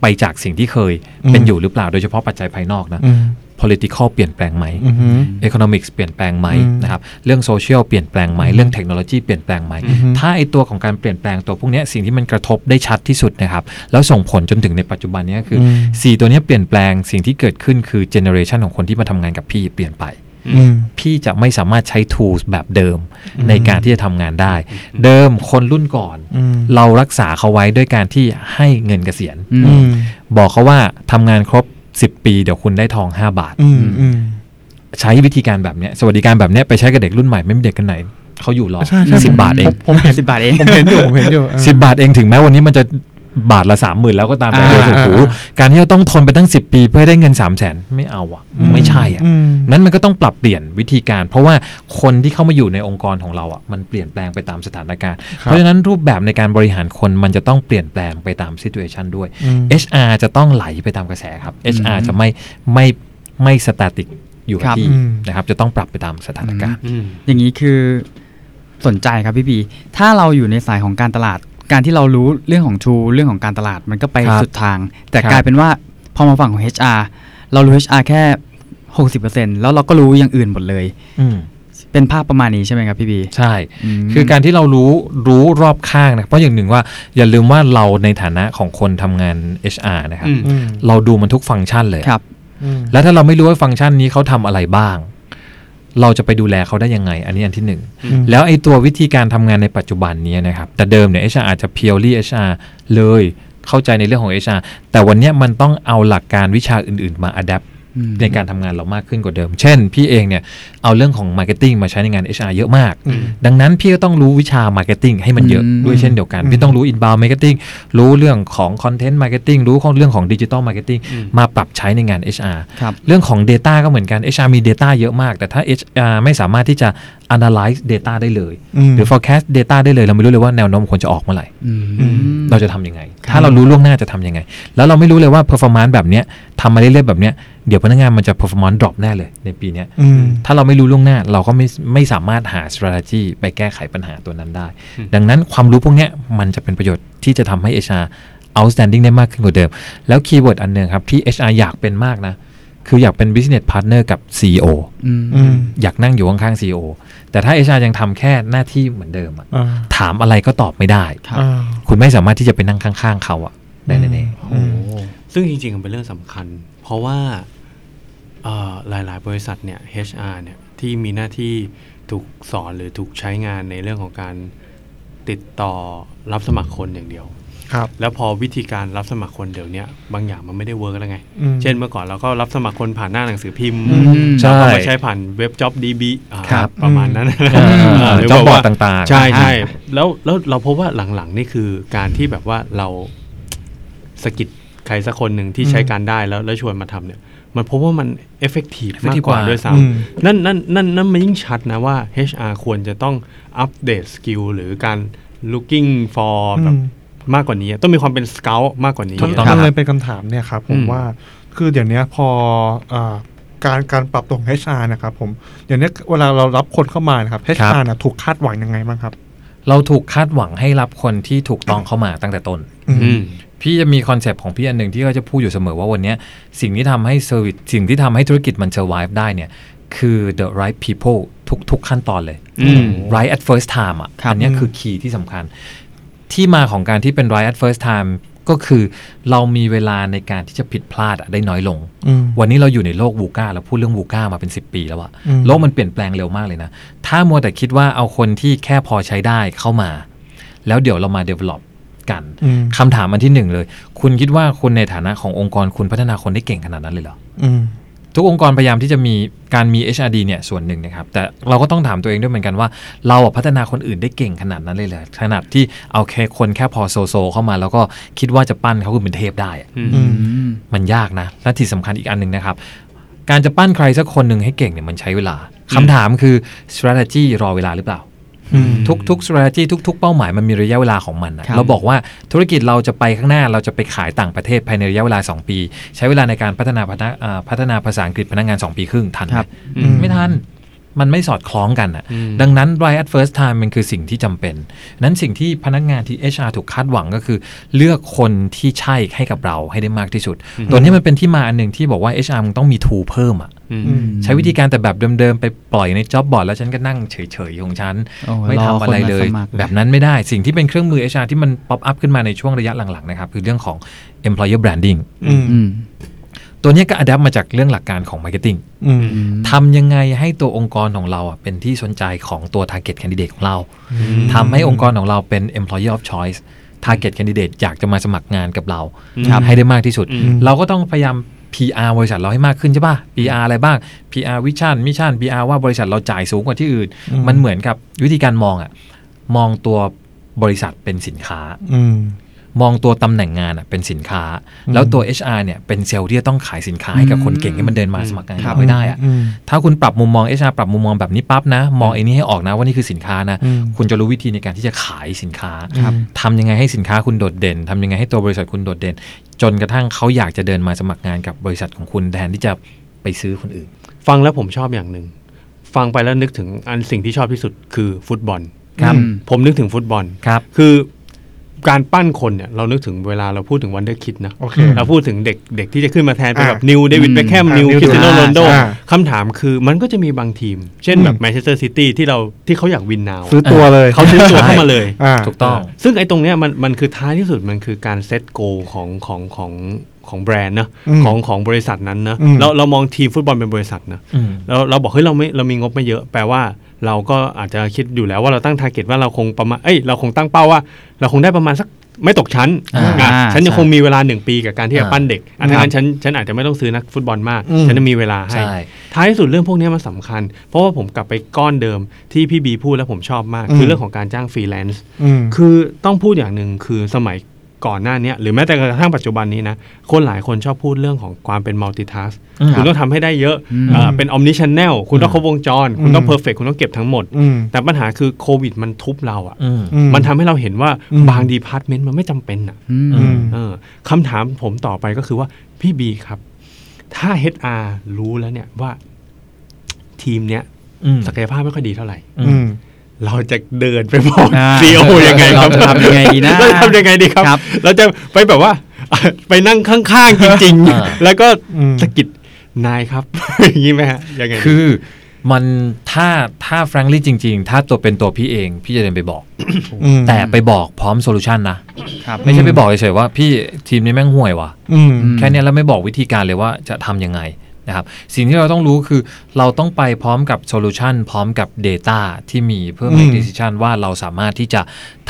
ไปจากสิ่งที่เคยอืมเป็นอยู่หรือเปล่าโดยเฉพาะปัจจัยภายนอกนะอืม political เปลี่ยนแปลงไหมอืม economics เปลี่ยนแปลงไหมอืมนะครับเรื่อง social เปลี่ยนแปลงไหมเรื่องเทคโนโลยีเปลี่ยนแปลงไหมอืมถ้าไอตัวของการเปลี่ยนแปลงตัวพวกเนี้ยสิ่งที่มันกระทบได้ชัดที่สุดนะครับแล้วส่งผลจนถึงในปัจจุบันเนี้ยคืออมสี่ตัวเนี้ยเปลี่ยนแปลงสิ่งที่เกิดขึ้นคือเจเนอเรชันของคนที่มาทำงานกับพี่เปลี่ยนไปอืมพี่จะไม่สามารถใช้ tools แบบเดิมอืมในการที่จะทำงานได้ เดิมคนรุ่นก่อนอืมเรารักษาเขาไว้ด้วยการที่ให้เงินเกษียณอืมอืมบอกเขาว่าทำงานครบ 10 ปี เดี๋ยวคุณได้ทอง 5 บาทอืมอืมใช้วิธีการแบบเนี้ยสวัสดิการแบบเนี้ยไปใช้กับเด็กรุ่นใหม่ไม่มีเด็กคนไหนเขาอยู่หรอกใช่ใช่สิบบาทเองผมผมเห็นสิบบาทเองผมเห็นอยู่ผมเห็นอยู่เออสิบบาทเองถึงแม้วันนี้มันจะ บาทละสามหมื่นแล้วก็ตามแต่อ่าเราจะโอ้โหการที่เราต้องทนไปตั้ง10ปีเพื่อให้ได้เงิน3 0 0แสนไม่เอาอะ ไม่ใช่อะอืมนั้นมันก็ต้องปรับเปลี่ยนวิธีการ เพราะว่าคนที่เข้ามาอยู่ในองค์กรของเราอะมันเปลี่ยนแปลงไปตามสถานการณ์ครับเพราะฉะนั้นรูปแบบในการบริหารคนมันจะต้องเปลี่ยนแปลงไปตามซิ t u เ t ชันด้วยอืม HR จะต้องไหลไปตามกระแสครับ HR อืมจะไม่ไม่ไม่สแตติกอยู่กับครับที่อืมนะครับ จะต้องปรับไปตามสถานการณ์อืมอย่างนี้คือสนใจครับพี่บีถ้าเราอยู่ในสายของการตลาด การที่เรารู้เรื่องของทูเรื่องของการตลาดมันก็ไปครับสุดทาง แต่ครับกลายเป็นว่าพอมาฝั่งของ HR เรารู้ HR แค่60%แล้วเราก็รู้อย่างอื่นหมดเลยอืมเป็นภาพประมาณนี้ใช่ไหมครับพี่บี ใช่มคือการที่เรารู้รู้รอบข้างนะเพราะอย่างหนึ่งว่าอย่าลืมว่าเราในฐานะของคนทำงาน HR นะครับอืมอืมเราดูมันทุกฟังก์ชันเลยครับอืมแล้วถ้าเราไม่รู้ว่าฟังก์ชันนี้เขาทำอะไรบ้าง เราจะไปดูแลเขาได้ยังไง อันนี้อันที่หนึ่งอืมแล้วไอ้ตัววิธีการทำงานในปัจจุบันนี้นะครับ แต่เดิมเนี่ย HR อาจจะ purely HR เลยเข้าใจในเรื่องของ HR แต่วันเนี้ยมันต้องเอาหลักการวิชาอื่น ๆ มา adapt อืม ในการทำงานเรามากขึ้นกว่าเดิม เช่น พี่เองเนี่ยเอาเรื่องของ Marketing มาใช้ในงาน HR เยอะมากอืมดังนั้นพี่ก็ต้องรู้วิชา Marketing ให้มันเยอะอืมด้วยเช่นเดียวกันอืมพี่ต้องรู้ Inbound Marketing รู้เรื่องของ Content Marketing รู้ของเรื่องของ Digital Marketing อืมมาปรับใช้ในงาน HR ครับเรื่องของ Data ก็เหมือนกัน HR มี Data เยอะมาก แต่ถ้า HR ไม่สามารถที่จะ analyze data ได้เลยมหรือ forecast data ได้เลย เราไม่รู้เลยว่าแนวโน้มควรจะออกเมื่อไหร่อืมอืมเราจะทำยังไงครับถ้าเรารู้ล่วงหน้าจะทำยังไง แล้วเราไม่รู้เลยว่า performance แบบเนี้ยทำมาเรื่อยๆแบบเนี้ย เดี๋ยวพนักงานมันจะ performance drop แน่เลยในปีเนี้ยอืมถ้าเราไม่รู้ล่วงหน้าเราก็ไม่ไม่สามารถหา strategy ไปแก้ไขปัญหาตัวนั้นได้อืมดังนั้นความรู้พวกเนี้ยมันจะเป็นประโยชน์ที่จะทำให้ HR outstanding ได้มากขึ้นกว่าเดิม แล้ว keyword อันหนึ่งครับที่ HR อยากเป็นมากนะ คืออยากเป็น business partner กับ CEO อืมอืมอยากนั่งอยู่ข้างๆ CEO แต่ถ้า HR ยังทำแค่หน้าที่เหมือนเดิมอะอ่าถามอะไรก็ตอบไม่ได้ครับอ่าคุณไม่สามารถที่จะไปนั่งข้างๆ เขาอะได้แน่อืมซึ่งจริงๆมันเป็นเรื่องสำคัญ เพราะว่าเอ่อ หลาย ๆ บริษัทเนี่ย HR เนี่ยที่มีหน้าที่ถูกสอนหรือถูกใช้งานในเรื่องของการติดต่อรับสมัครคนอย่างเดียว ครับ แล้วพอวิธีการรับสมัครคนเดี๋ยวเนี้ยบางอย่างมันไม่ได้ work แล้วไง อืมเช่นเมื่อก่อนเราก็รับสมัครคนผ่านหน้าหนังสือพิมพ์อืมใช่เราก็มาใช้ผ่านเว็บ JobsDB ครับประมาณนั้นๆอ่าหรือ job แบบบอว่าร์ดต่างๆใช่ใช่แล้วแล้วเราพบว่าหลังๆนี่คือการที่แบบว่าเราสะกิดใครสักคนหนึ่งที่ใช้การได้แล้วแล้วชวนมาทำเนี่ย มันพบว่ามัน effective มาก effective กว่ากว่าด้วยซ้ำอืมนั่นนั่นนั่นนั่นมันยิ่งชัดนะว่า HR ควรจะต้องอัปเดต skill หรือการ looking for แบบมากกว่านี้ ต้องมีความเป็นสเกลมากกว่านี้มันต้องมันครับเลยเป็นคำถามเนี่ยครับผมอืมว่าคือเดี๋ยวนี้พออาการการปรับตัวของ HR นะครับผมเดี๋ยวนี้เวลาเรารับคนเข้ามานะครับครับ HR นะถูกคาดหวังยังไงบ้างครับ เราถูกคาดหวังให้รับคนที่ถูกต้องเข้ามาตั้งแต่ต้นอืมอืม พี่จะมี concept ของพี่อันหนึ่งที่เขาจะพูดอยู่เสมอว่าวันเนี้ยสิ่งที่ทำให้ service สิ่งที่ทำให้ธุรกิจมัน survive ได้เนี่ยคือ the right people ทุกทุกขั้นตอนเลยอืม right at first time อะครับอันเนี้ยคือ key ที่สำคัญ ที่มาของการที่เป็น right at first time ก็คือเรามีเวลาในการที่จะผิดพลาดอะได้น้อยลงอืมวันนี้เราอยู่ในโลก VUCA เราพูดเรื่อง VUCA มาเป็น 10 ปีแล้วอะอืมโลกมันเปลี่ยนแปลงเร็วมากเลยนะ ถ้ามัวแต่คิดว่าเอาคนที่แค่พอใช้ได้เข้ามา แล้วเดี๋ยวเรามา develop กันอืมคำถามอันที่หนึ่งเลย คุณคิดว่าคุณในฐานะขององค์กรคุณพัฒนาคนได้เก่งขนาดนั้นเลยเหรออืมทุกองค์กรพยายามที่จะมีการมี HRD เนี่ยส่วนหนึ่งนะครับ แต่เราก็ต้องถามตัวเองด้วยเหมือนกันว่า เราอะพัฒนาคนอื่นได้เก่งขนาดนั้นเลยเหรอขนาดที่เอาแค่คนแค่พอโซโซ เข้ามา แล้วก็คิดว่าจะปั้นเขาคือเป็นเทพได้อะอืมอืมอืมมันยากนะ และที่สำคัญอีกอันหนึ่งนะครับ การจะปั้นใครสักคนหนึ่งให้เก่งเนี่ยมันใช้เวลาคำถามคือ strategy รอเวลาหรือเปล่าอืม ทุกทุก strategy ทุกทุกเป้าหมายมันมีระยะเวลาของมันนะครับเราบอกว่าธุรกิจเราจะไปข้างหน้าเราจะไปขายต่างประเทศภายในระยะเวลา 2 ปี ใช้เวลาในการพัฒนาพนักอ่าพัฒนาภาษาอังกฤษพนักงาน 2 ปีครึ่งทันไหมครับอืมไม่ทัน มันไม่สอดคล้องกันอะอืมดังนั้น right at first time มันคือสิ่งที่จำเป็น นั้นสิ่งที่พนักงานที่ HR ถูกคาดหวังก็คือ เลือกคนที่ใช่ให้กับเราให้ได้มากที่สุด ตัวนี้มันเป็นที่มาอันหนึ่งที่บอกว่า HR มันต้องมี tool เพิ่มอะอืมอืมใช้วิธีการแต่แบบเดิมๆ ไปปล่อยใน job board แล้วฉันก็นั่งเฉยๆ ของฉันโอ้ไม่ทำอะไรเลยรอคนมาสมัครแบบนั้นไม่ได้สิ่งที่เป็นเครื่องมือ HR ที่มัน pop up ขึ้นมาในช่วงระยะหลังๆนะครับคือเรื่องของ employer branding อืมอืม ตัวเนี้ยก็ adapt มาจากเรื่องหลักการของ marketing อืมทำยังไงให้ตัวองค์กรของเราอะเป็นที่สนใจของตัว target candidate ของเราทำให้องค์กรของเราเป็น employer of choice target candidate อยากจะมาสมัครงานกับเราครับให้ได้มากที่สุดอืมเราก็ต้องพยายาม PR บริษัทเราให้มากขึ้นใช่ป่ะ PR อะไรบ้าง PR vision mission PR ว่าบริษัทเราจ่ายสูงกว่าที่อื่นอืมมันเหมือนกับวิธีการมองอะมองตัวบริษัทเป็นสินค้าอื มมองตัวตำแหน่งงานอะเป็นสินค้า แล้วตัว HR เนี่ยเป็นเซลล์ที่จะต้องขายสินค้าให้กับคนเก่งให้มันเดินมาสมัครงานครับไม่ได้อะอืมถ้าคุณปรับมุมมอง HR ปรับมุมมองแบบนี้ปั๊บนะ มองไอ้นี้ให้ออกนะว่านี่คือสินค้านะอืมคุณจะรู้วิธีในการที่จะขายสินค้าครับทำยังไงให้สินค้าคุณโดดเด่นทำยังไงให้ตัวบริษัทคุณโดดเด่น จนกระทั่งเขาอยากจะเดินมาสมัครงานกับบริษัทของคุณแทนที่จะไปซื้อคนอื่น ฟังแล้วผมชอบอย่างหนึ่งฟังไปแล้วนึกถึงอันสิ่งที่ชอบที่สุดคือฟุตบอลครับอืมผมนึกถึงฟุตบอลครับคือ การปั้นคนเนี่ยเรานึกถึงเวลาเราพูดถึง wonderkid นะโอเคเราพูดถึงเด็กเด็กที่จะขึ้นมาแทนเป็นอ่าแบบ new เดวิดอืมเบคแฮมอ่านิว New คริสเตียโนอ่าโรนัลโดอ่าคำถามคือมันก็จะมีบางทีม เช่นแบบแมนเชสเตอร์ซิตี้ที่เราที่เขาอยาก win now ซื้อตัวเลยเขาซื้อตัวเข้ามาเลยอ่าถูกต้อง ซึ่งไอ้ตรงเนี้ยมันมันคือท้ายที่สุดมันคือการ set goal ของของของของแบรนด์เนอะอืมของของบริษัทนั้นเนอะอืมเราเรามองทีมฟุตบอลเป็นบริษัทนะอืมเราเราบอกเฮ้ยเราไม่เรามีงบไม่เยอะแปลว่า เราก็อาจจะคิดอยู่แล้วว่าเราตั้ง target ว่าเราคงประมาณ เอ้ย เราคงตั้งเป้าว่า เราคงได้ประมาณสักไม่ตกชั้นอ่าอะฉันยังใช่คงมีเวลาหนึ่งปีกับการที่จะอ่าปั้นเด็กอันนั้นฉันฉันอาจจะไม่ต้องซื้อนักฟุตบอลมากอืมฉันจะมีเวลาให้ใช่ท้ายที่สุดเรื่องพวกนี้มันสำคัญ เพราะว่าผมกลับไปก้อนเดิมที่พี่บีพูดแล้วผมชอบมากอืมคือเรื่องของการจ้างฟรีแลนซ์อืมคือต้องพูดอย่างหนึ่งคือสมัย ก่อนหน้าเนี้ยหรือแม้แต่กระทั่งปัจจุบันนี้นะ คนหลายคนชอบพูดเรื่องของความเป็น multitask อืมคุณต้องทำให้ได้เยอะอืมเอ่อเป็น omni channel คุณต้องครบวงจร คุณต้องอืม perfect คุณต้องเก็บทั้งหมดอืมแต่ปัญหาคือโควิดมันทุบเราอะอืมอืมมันทำให้เราเห็นว่าอืมบาง department มันไม่จำเป็นอะอืมอืมเออคำถามผมต่อไปก็คือว่าพี่บีครับ ถ้า HR รู้แล้วเนี่ยว่าทีมเนี้ยอืมศักยภาพไม่ค่อยดีเท่าไหร่อืม เราจะเดินไปบอกอ่า CEO ยังไงครับเราจะทำยังไงดีนะเราจะทำยังไงดีครับครับ เราจะไปแบบว่า ไปนั่งข้างๆจริงอ่าๆแล้วก็อืมสะกิดนายครับอย่างนี้ไหมฮะยังไงคือมันถ้าถ้า frankly จริง ๆ ถ้าตัวเป็นตัวพี่เองพี่จะเดินไปบอกอืมแต่ไปบอกพร้อม solution นะครับไม่ใช่ไปบอกเฉยๆว่าพี่ทีมนี้แม่งห่วยว่ะอืมมแค่เนี้ยแล้วไม่บอกวิธีการเลยว่าจะทำยังไง นะครับสิ่งที่เราต้องรู้คือเราต้องไปพร้อมกับโซลูชันพร้อมกับ Data ที่มีเพื่อ make อืม decision ว่าเราสามารถที่จะ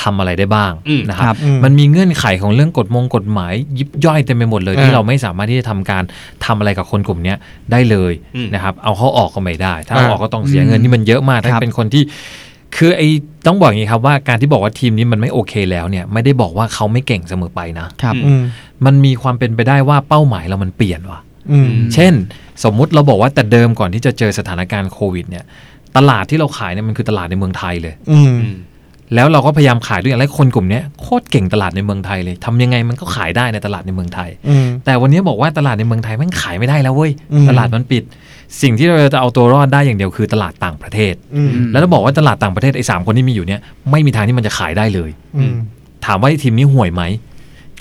ทำอะไรได้บ้างอืมนะคครัรับบอืมมันมีเงื่อนไขของเรื่องกฎมงกฎหมาย ยิบย่อยเต็มไปหมดเลยอ่าที่เราไม่สามารถที่จะทำการทำอะไรกับคนกลุ่มเนี้ยได้เลยอืมนะครับเอาเขาออกก็ไม่ได้ ถ้าเอาอ่าออกก็ต้องเสียเงินนี่มันเยอะมากถ้าครับเป็นคนที่คือไอ้ต้องบอกอย่างนี้ครับว่าการที่บอกว่าทีมนี้มันไม่โอเคแล้วเนี่ยไม่ได้บอกว่าเขาไม่เก่งเสมอไปนะครับอืมมันมีความเป็นไปได้ว่าเป้าหมายเรามันเปลี่ยนว่ะอืม เช่น สมมุติเราบอกว่าแต่เดิมก่อนที่จะเจอสถานการณ์โควิด เนี่ย ตลาดที่เราขายเนี่ยมันคือตลาดในเมืองไทยเลย อืมอืมแล้วเราก็พยายามขายด้วยอย่างไรคนกลุ่มเนี้ยโคตรเก่งตลาดในเมืองไทยเลยทำยังไงมันก็ขายได้ในตลาดในเมืองไทยอืมแต่วันนี้บอกว่าตลาดในเมืองไทยมันขายไม่ได้แล้วเว้ยอืมตลาดมันปิด สิ่งที่เราจะเอาตัวรอดได้อย่างเดียวคือตลาดต่างประเทศอืมแล้วเราบอกว่าตลาดต่างประเทศไอ้สามคนที่มีอยู่เนี่ยไม่มีทางที่มันจะขายได้เลยอืมถามว่าไอ้ทีมนี้ห่วยไหม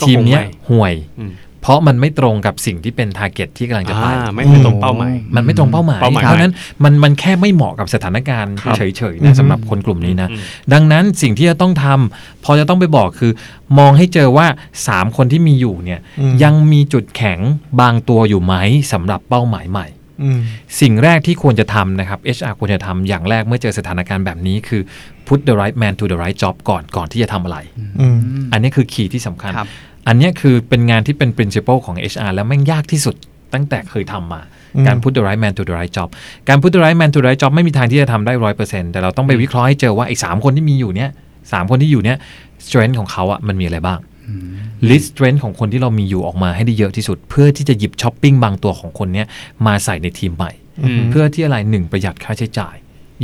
ก็คงทีมเนี้ยไม่ห่วยอืม เพราะมันไม่ตรงกับสิ่งที่เป็นทาร์เก็ตที่กำลังจะไปอ่าไม่ไม่ตรงเป้าหมาย มันไม่ตรงเป้าหมาย เป้าหมายเพราะฉะนั้นมันมันแค่ไม่เหมาะกับสถานการณ์ครับเฉยๆอืนะมสำหรับคนกลุ่มนี้นะ อืม ดังนั้นสิ่งที่จะต้องทำพอจะต้องไปบอกคือ มองให้เจอว่า 3 คนที่มีอยู่เนี่ยอืม ยังมีจุดแข็งบางตัวอยู่ไหมสำหรับเป้าหมายใหม่ อืม สิ่งแรกที่ควรจะทำนะครับ HR ควรจะทำอย่างแรกเมื่อเจอสถานการณ์แบบนี้คือ put the right man to the right job ก่อนก่อนที่จะทำอะไร อืม อันนี้คือคีย์ที่สำคัญ ครับ อันเนี้ยคือเป็นงานที่เป็น principle ของ HR แล้วแม่งยากที่สุดตั้งแต่เคยทำมาอืมการ put the right man to the right job การ put the right man to the right job ไม่มีทางที่จะทำได้ร้อยเปอร์เซ็นต์แต่เราต้องไปวิเคราะห์ให้เจอว่าไอ้สามคนที่มีอยู่เนี้ยสามคนที่อยู่เนี้ย strength ของเขาอะมันมีอะไรบ้าง list strength ของคนที่เรามีอยู่ออกมาให้ได้เยอะที่สุด เพื่อที่จะหยิบช้อปปิ้งบางตัวของคนเนี้ยมาใส่ในทีมใหม่อืมเพื่อที่อะไรหนึ่งประหยัดค่าใช้จ่าย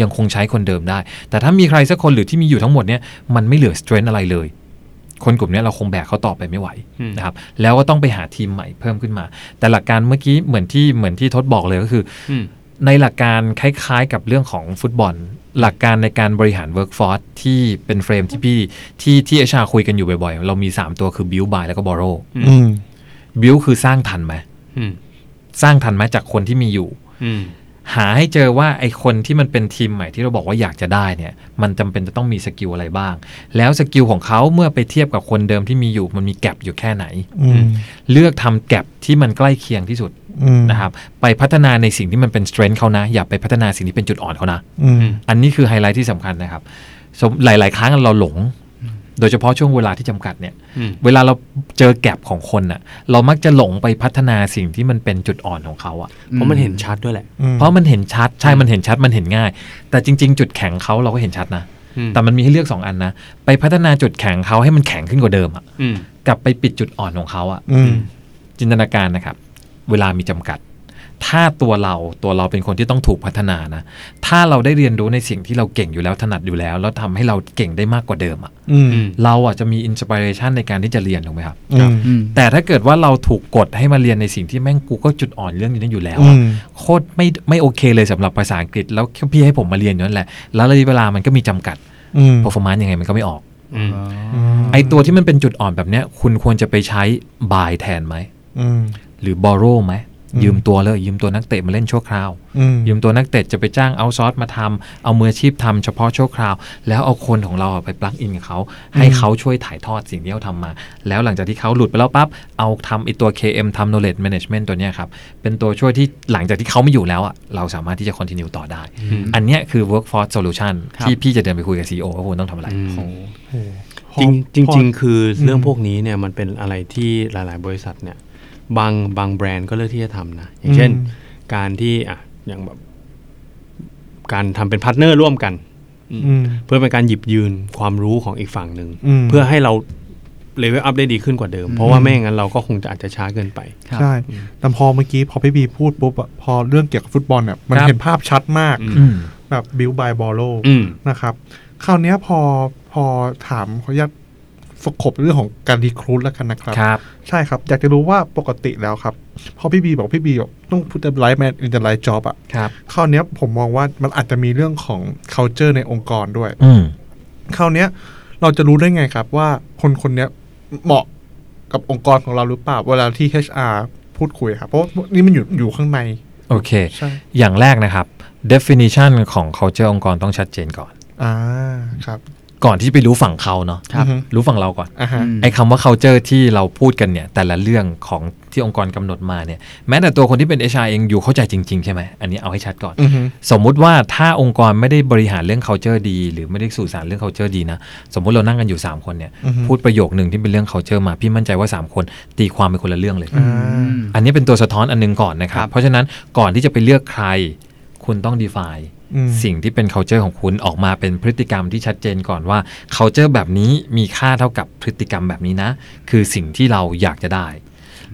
ยังคงใช้คนเดิมได้ แต่ถ้ามีใครสักคนหรือที่มีอยู่ทั้งหมดเนี่ยมันไม่เหลือ strength อะไรเลย คนกลุ่มเนี้ยเราคงแบกเขาต่อไปไม่ไหวอืมนะครับแล้วก็ต้องไปหาทีมใหม่เพิ่มขึ้นมา แต่หลักการเมื่อกี้เหมือนที่เหมือนที่ทศบอกเลยก็คืออืมในหลักการคล้ายๆกับเรื่องของฟุตบอล หลักการในการบริหาร workforce ที่เป็น frame ที่พี่ที่ที่ HR คุยกันอยู่บ่อยๆ เรามี 3 ตัวคือ build buy แล้วก็ borrow อืม build คือสร้างทันไหมอืมสร้างทันไหมจากคนที่มีอยู่อืม หาให้เจอว่าไอ้คนที่มันเป็นทีมใหม่ที่เราบอกว่าอยากจะได้เนี่ย มันจำเป็นจะต้องมี skill อะไรบ้าง แล้ว skill ของเขาเมื่อไปเทียบกับคนเดิมที่มีอยู่มันมี gap อยู่แค่ไหนอืมเลือกทำ gap ที่มันใกล้เคียงที่สุดอืมนะครับไปพัฒนาในสิ่งที่มันเป็น strength เขานะ อย่าไปพัฒนาสิ่งที่เป็นจุดอ่อนเขานะอืมอันนี้คือไฮไลท์ที่สำคัญนะครับสมหลาย ๆ ครั้งเราหลง โดยเฉพาะช่วงเวลาที่จำกัดเนี่ยอืมเวลาเราเจอแกลบของคนน่ะ เรามักจะหลงไปพัฒนาสิ่งที่มันเป็นจุดอ่อนของเขาอะเพราะมันเห็นชัดด้วยแหละ เพราะมันเห็นชัดใช่ มันเห็นชัดมันเห็นง่าย แต่จริง ๆ จุดแข็งเขาเราก็เห็นชัดนะอืมแต่มันมีให้เลือก2อันนะ ไปพัฒนาจุดแข็งเขาให้มันแข็งขึ้นกว่าเดิมอะอืมกับไปปิดจุดอ่อนของเขาอะอืมจินตนาการนะครับ เวลามีจำกัด ถ้าตัวเราตัวเราเป็นคนที่ต้องถูกพัฒนานะ ถ้าเราได้เรียนรู้ในสิ่งที่เราเก่งอยู่แล้วถนัดอยู่แล้ว แล้วทำให้เราเก่งได้มากกว่าเดิมอะอืมอืมเราอะจะมีอินสปิเรชันในการที่จะเรียนถูกไหมครับอืมอืมแต่ถ้าเกิดว่าเราถูกกดให้มาเรียนในสิ่งที่แม่งกูก็จุดอ่อนเรื่องนี้อยู่แล้วอือะมโคตรไม่ไม่โอเคเลยสำหรับภาษาอังกฤษ แล้วพี่ให้ผมมาเรียนอยู่นั่นแหละ แล้วระยะเวลามันก็มีจำกัดอืม performance ยังไงมันก็ไม่ออกอืมไอตัวที่มันเป็นจุดอ่อนแบบเนี้ย คุณควรจะไปใช้ buy แทนไหมอืมหรือ borrow ไหมอืม ยืมตัวเลยยืมตัวนักเตะมาเล่นชั่วคราวอืมยืมตัวนักเตะจะไปจ้างเอาซอร์สมาทำเอามืออาชีพทำเฉพาะชั่วคราว แล้วเอาคนของเราอะไปปลักอินกับเขา ให้เขาช่วยถ่ายทอดสิ่งที่เขาทำมา แล้วหลังจากที่เขาหลุดไปแล้วปั๊บเอาทำไอตัว KM ทำ knowledge management ตัวเนี้ยครับ เป็นตัวช่วยที่หลังจากที่เขาไม่อยู่แล้วอะเราสามารถที่จะ continue ต่อได้อืมอันเนี้ยคือ workforce solution ครับที่พี่จะเดินไปคุยกับ CEO ว่าคุณต้องทำอะไรอืมโอ้โหจริงจริงพอจริงๆคือเรื่องอืมพวกนี้เนี่ยมันเป็นอะไรที่หลาย ๆ บริษัทเนี่ย บางบางแบรนด์ก็เลือกที่จะทำนะ อย่างเช่น การที่อะอย่างแบบการทำเป็น partner ร่วมกันอืมเพื่อเป็นการหยิบยืนความรู้ของอีกฝั่งหนึ่งอืมเพื่อให้เรา level up ได้ดีขึ้นกว่าเดิม เพราะว่าไม่อย่างนั้นเราก็คงจะอาจจะช้าเกินไปครับใช่แต่พอเมื่อกี้พอพี่บีพูดปุ๊บอะพอเรื่องเกี่ยวกับฟุตบอลเนี่ยมันครับเห็นภาพชัดมากอืมอืมแบบ build buy borrow อืมนะครับ คราวเนี้ยพอพอถามเขาอยาก scope เรื่องของการ recruit แล้วกันนะครับ ครับ ใช่ครับ อยากจะรู้ว่าปกติแล้วครับเพราะพี่บีบอกพี่บีบอกต้อง put the right man in the right job อะครับคราวเนี้ยผมมองว่ามันอาจจะมีเรื่องของ culture ในองค์กรด้วยอืมคราวเนี้ยเราจะรู้ได้ไงครับว่าคนคนเนี้ยเหมาะกับองค์กรของเราหรือเปล่าเวลาที่ HR พูดคุยครับ เพราะว่านี่มันอยู่อยู่ข้างใน โอเค ใช่ อย่างแรกนะครับ definition ของ culture องค์กรต้องชัดเจนก่อน อ่าครับ ก่อนที่จะไปรู้ฝั่งเขาเนาะครับอือฮึรู้ฝั่งเราก่อนอ่าฮะอืมไอ้คำว่า culture ที่เราพูดกันเนี่ย แต่ละเรื่องของที่องค์กรกำหนดมาเนี่ย แม้แต่ตัวคนที่เป็น HR เองอยู่เข้าใจจริง ๆ ใช่ไหม อันนี้เอาให้ชัดก่อนอือฮึสมมุติว่าถ้าองค์กรไม่ได้บริหารเรื่อง culture ดี หรือไม่ได้สื่อสารเรื่อง culture ดีนะ สมมุติเรานั่งกันอยู่ 3 คนเนี่ยอือฮึพูดประโยคหนึ่งที่เป็นเรื่อง culture มา พี่มั่นใจว่า 3 คนตีความเป็นคนละเรื่องเลยอ่าอันนี้เป็นตัวสะท้อนอันหนึงก่อนนะครัครับบเพราะฉะนั้นก่อนที่จะไปเลือกใคร คุณต้อง define อืม สิ่งที่เป็น culture ของคุณออกมาเป็นพฤติกรรมที่ชัดเจนก่อนว่า culture แบบนี้มีค่าเท่ากับพฤติกรรมแบบนี้นะ คือสิ่งที่เราอยากจะได้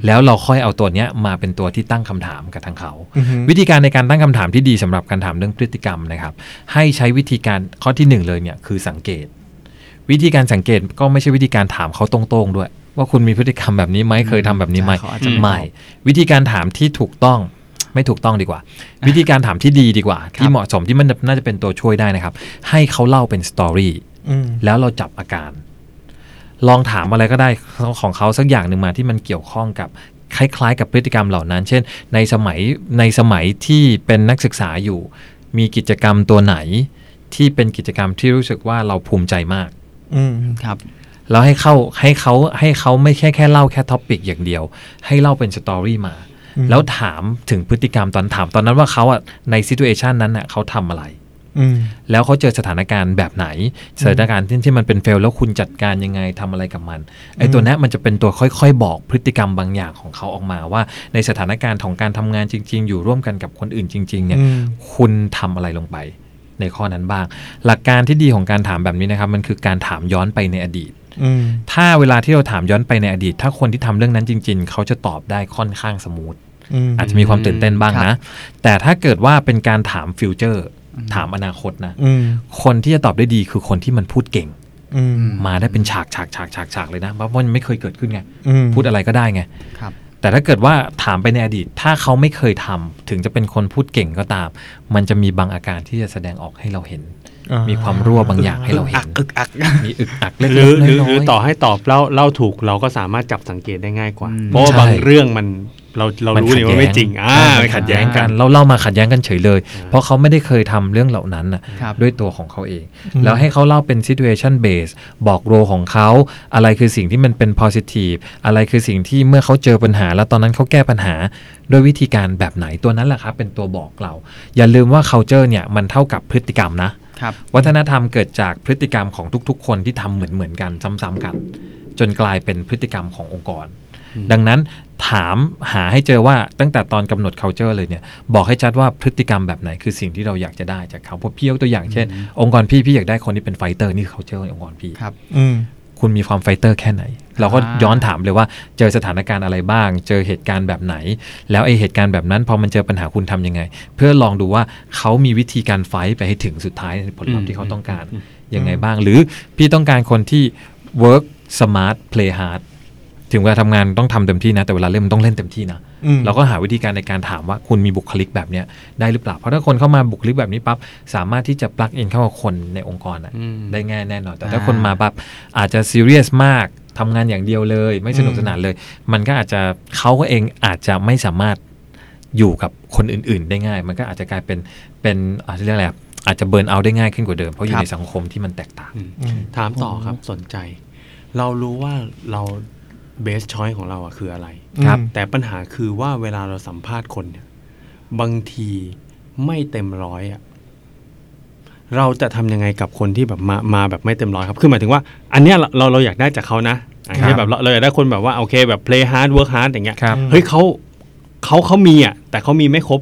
แล้วเราค่อยเอาตัวเนี้ยมาเป็นตัวที่ตั้งคำถามกับทางเขาอือฮึวิธีการในการตั้งคำถามที่ดีสำหรับการถามเรื่องพฤติกรรมนะครับ ให้ใช้วิธีการข้อที่หนึ่งเลยเนี่ยคือสังเกต วิธีการสังเกตก็ไม่ใช่วิธีการถามเขาตรงๆด้วย ว่าคุณมีพฤติกรรมแบบนี้ไหมเคยทำแบบนี้ไหมเขาอาจจะไม่ วิธีการถามที่ถูกต้อง ไม่ถูกต้องดีกว่า วิธีการถามที่ดีดีกว่า ที่เหมาะสมที่มันน่าจะเป็นตัวช่วยได้นะครับ ให้เขาเล่าเป็นสตอรี่อืมแล้วเราจับอาการ ลองถามอะไรก็ได้ของเขาสักอย่างหนึ่งมาที่มันเกี่ยวข้องกับคล้ายๆ กับพฤติกรรมเหล่านั้น เช่น ในสมัยในสมัยที่เป็นนักศึกษาอยู่ มีกิจกรรมตัวไหน ที่เป็นกิจกรรมที่รู้สึกว่าเราภูมิใจมาก อืมครับแล้วให้เข้าให้เขาให้เขาไม่แค่แค่เล่าแค่ topic อย่างเดียว ให้เล่าเป็น story มาอืม แล้วถามถึงพฤติกรรมตอนถามตอนนั้นว่าเขาอะในซิ t u เอชันนั้นอะเขาทำอะไรอืมแล้วเขาเจอสถานการณ์แบบไหน สถานการณ์ที่ที่มันเป็น fail แล้วคุณจัดการยังไงทำอะไรกับมันไอ้ตัวเนี้ยมันจะเป็นตัวค่อยๆ บอกพฤติกรรมบางอย่างของเขาออกมาว่า ในสถานการณ์ของการทำงานจริง ๆ อยู่ร่วมกันกับคนอื่นจริง ๆ เนี่ยอืมคุณทำอะไรลงไป ในข้อนั้นบ้าง หลักการที่ดีของการถามแบบนี้นะครับ มันคือการถามย้อนไปในอดีตอืม ถ้าเวลาที่เราถามย้อนไปในอดีต ถ้าคนที่ทำเรื่องนั้นจริง ๆ เขาจะตอบได้ค่อนข้าง smooth อาจจะมีความตื่นเต้นบ้างนะครับแต่ถ้าเกิดว่าเป็นการถาม future ถามอนาคตนะอืมคนที่จะตอบได้ดีคือคนที่มันพูดเก่งอืมมาได้เป็นฉากฉากฉากฉากฉากเลยนะเพราะว่ามันไม่เคยเกิดขึ้นไงอืมพูดอะไรก็ได้ไงครับ แต่ถ้าเกิดว่าถามไปในอดีต ถ้าเขาไม่เคยทำถึงจะเป็นคนพูดเก่งก็ตาม มันจะมีบางอาการที่จะแสดงออกให้เราเห็นอ่ามีมีความรั่วบางอย่างให้เราเห็นอึกอักมีอึกอักเล็กหรือๆหรือน้อยๆหรือต่อให้ตอบเล่าเล่าถูกเราก็สามารถจับสังเกตได้ง่ายกว่าอืมเพราะว่าใช่บางเรื่องมัน เราเรามันรู้นี่ว่าไม่จริงอ่าขัดมันขัดแย้งกัน เราเล่ามาขัดแย้งกันเฉยเลยอ่าเพราะเขาไม่ได้เคยทำเรื่องเหล่านั้นน่ะครับด้วยตัวของเขาเอง แล้วให้เขาเล่าเป็น situation base บอกโรของเขา อะไรคือสิ่งที่มันเป็น positive อะไรคือสิ่งที่เมื่อเขาเจอปัญหา แล้วตอนนั้นเขาแก้ปัญหาด้วยวิธีการแบบไหนตัวนั้นแหละครับเป็นตัวบอกเรา อย่าลืมว่า culture เนี่ยมันเท่ากับพฤติกรรมนะครับวัฒนธรรมเกิดจากพฤติกรรมของทุกๆ คนที่ทำเหมือนเหมือนๆกัน ซ้ำๆกัน จนกลายเป็นพฤติกรรมขององค์กร ดังนั้น ถามหาให้เจอว่าตั้งแต่ตอนกำหนด culture เลยเนี่ยบอกให้ชัดว่าพฤติกรรมแบบไหนคือสิ่งที่เราอยากจะได้จากเขาเพราะพี่ยกตัวอย่างเช่น องค์กรพี่พี่อยากได้คนที่เป็น fighter นี่คือ culture ในองค์กรพี่ครับอืมคุณมีความ fighter แค่ไหน เราก็อ่าย้อนถามเลยว่าเจอสถานการณ์อะไรบ้าง เจอเหตุการณ์แบบไหน แล้วไอเหตุการณ์แบบนั้นพอมันเจอปัญหาคุณทำยังไง เพื่อลองดูว่าเขามีวิธีการ fight ไปให้ถึงสุดท้ายผลลัพธ์ที่เขาต้องการยังไงบ้าง หรือพี่ต้องการคนที่ work smart play hard ถึงเวลาทำงานต้องทำเต็มที่นะแต่เวลาเล่นมันต้องเล่นเต็มที่นะอืมเราก็หาวิธีการในการถามว่าคุณมีบุคลิกแบบเนี้ยได้หรือเปล่า เพราะถ้าคนเข้ามาบุคลิกแบบนี้ปั๊บสามารถที่จะ plug in เข้ากับคนในองค์กรอะอืมได้ง่ายแน่นอน แต่ถ้าอ่าคนมาปั๊บอาจจะซีเรียสมากทำงานอย่างเดียวเลย ไม่สนุกสนานเลย มันก็อาจจะเขาก็เองอาจจะไม่สามารถอยู่กับคนอื่น ๆ ได้ง่าย มันก็อาจจะกลายเป็นเป็นอาจจะเรียกอะไรอะอาจจะเบิร์นเอาได้ง่ายขึ้นกว่าเดิม เพราะอยู่ในสังคมที่มันแตกต่างอืมถามต่อครับสนใจ เรารู้ว่าเรา เบสชอยของเราอะคืออะไรครับ แต่ปัญหาคือว่าเวลาเราสัมภาษณ์คนเนี่ย บางทีไม่เต็มร้อยอะเราจะทำยังไงกับคนที่แบบมามาแบบไม่เต็มร้อยครับ คือหมายถึงว่า อันเนี้ยเราเราเราอยากได้จากเขานะอันครันี้บแบบเราเราอยากได้คนแบบว่าโอเคแบบ play hard work hard อย่างเงี้ยครับเฮ้ยเขาเขาเขามีอะแต่เขามีไม่ครบ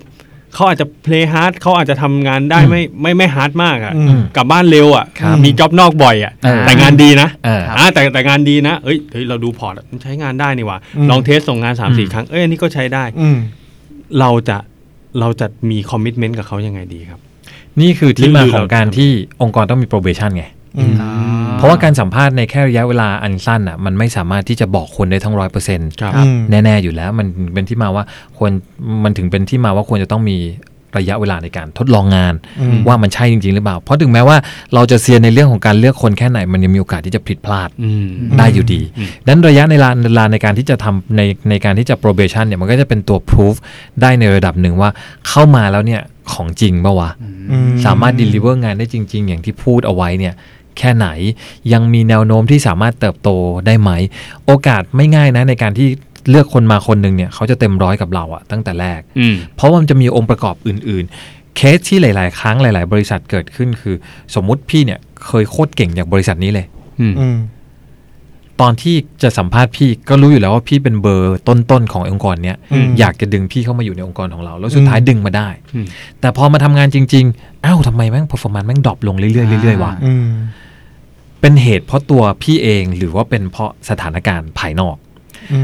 เขาอาจจะ play hard เขาอาจจะทำงานได้อืมไม่ไม่ไม่ hard มากอะอืมกลับบ้านเร็วอะครับมีจ็อบนอกบ่อยอะเออแต่งานดีนะเอออ่าแต่แต่งานดีนะเอ้ยเฮ้ยเราดูพอร์ตอะมันใช้งานได้นี่หว่าอืมลองเทสส่งงาน3ามสี่อืมครั้งเอ้ยอันนี้ก็ใช้ได้อืมเราจะเราจะมีคอมมิชเมนต์กับเขายังไงดีครับ นี่คือที่มาหรือของการเราที่องค์กรต้องมี probation ไงอืม เพราะว่าการสัมภาษณ์ในแค่ระยะเวลาอันสั้นอะมันไม่สามารถที่จะบอกคนได้ทั้งร้อยเปอร์เซ็นต์ครับอืมแน่ ๆ อยู่แล้ว มันเป็นที่มาว่าควรมันถึงเป็นที่มาว่าควรจะต้องมีระยะเวลาในการทดลองงานอืมว่ามันใช่จริง ๆ หรือเปล่า เพราะถึงแม้ว่าเราจะเซียนในเรื่องของการเลือกคนแค่ไหน มันยังมีโอกาสที่จะผิดพลาดอืมได้อยู่ดีอืมดังนั้นระยะในเวลาเวลาในการที่จะทำในในการที่จะ probation เนี่ยมันก็จะเป็นตัว proof ได้ในระดับหนึ่งว่าเข้ามาแล้วเนี่ยของจริงปะวะอืมสามารถ deliver งานได้จริง ๆ อย่างที่พูดเอาไว้เนี่ย แค่ไหน ยังมีแนวโน้มที่สามารถเติบโตได้ไหม โอกาสไม่ง่ายนะในการที่เลือกคนมาคนหนึ่งเนี่ยเขาจะเต็มร้อยกับเราอะตั้งแต่แรกอืมเพราะว่ามันจะมีองค์ประกอบอื่น ๆ เคสที่หลาย ๆ ครั้งหลาย ๆ บริษัทเกิดขึ้นคือ สมมุติพี่เนี่ยเคยโคตรเก่งจากบริษัทนี้เลยอืมอืมตอนที่จะสัมภาษณ์พี่ก็รู้อยู่แล้วว่าพี่เป็นเบอร์ต้นๆขององค์กรเนี้ยอืมอยากจะดึงพี่เข้ามาอยู่ในองค์กรของเรา แล้วสุดท้ายอืมดึงมาได้อืมแต่พอมาทำงานจริง ๆ อ้าวทำไมแม่ง performance แม่ง drop ลงเรื่อยๆเรื่อยๆวะอืม เป็นเหตุเพราะตัวพี่เองหรือว่าเป็นเพราะสถานการณ์ภายนอกอืม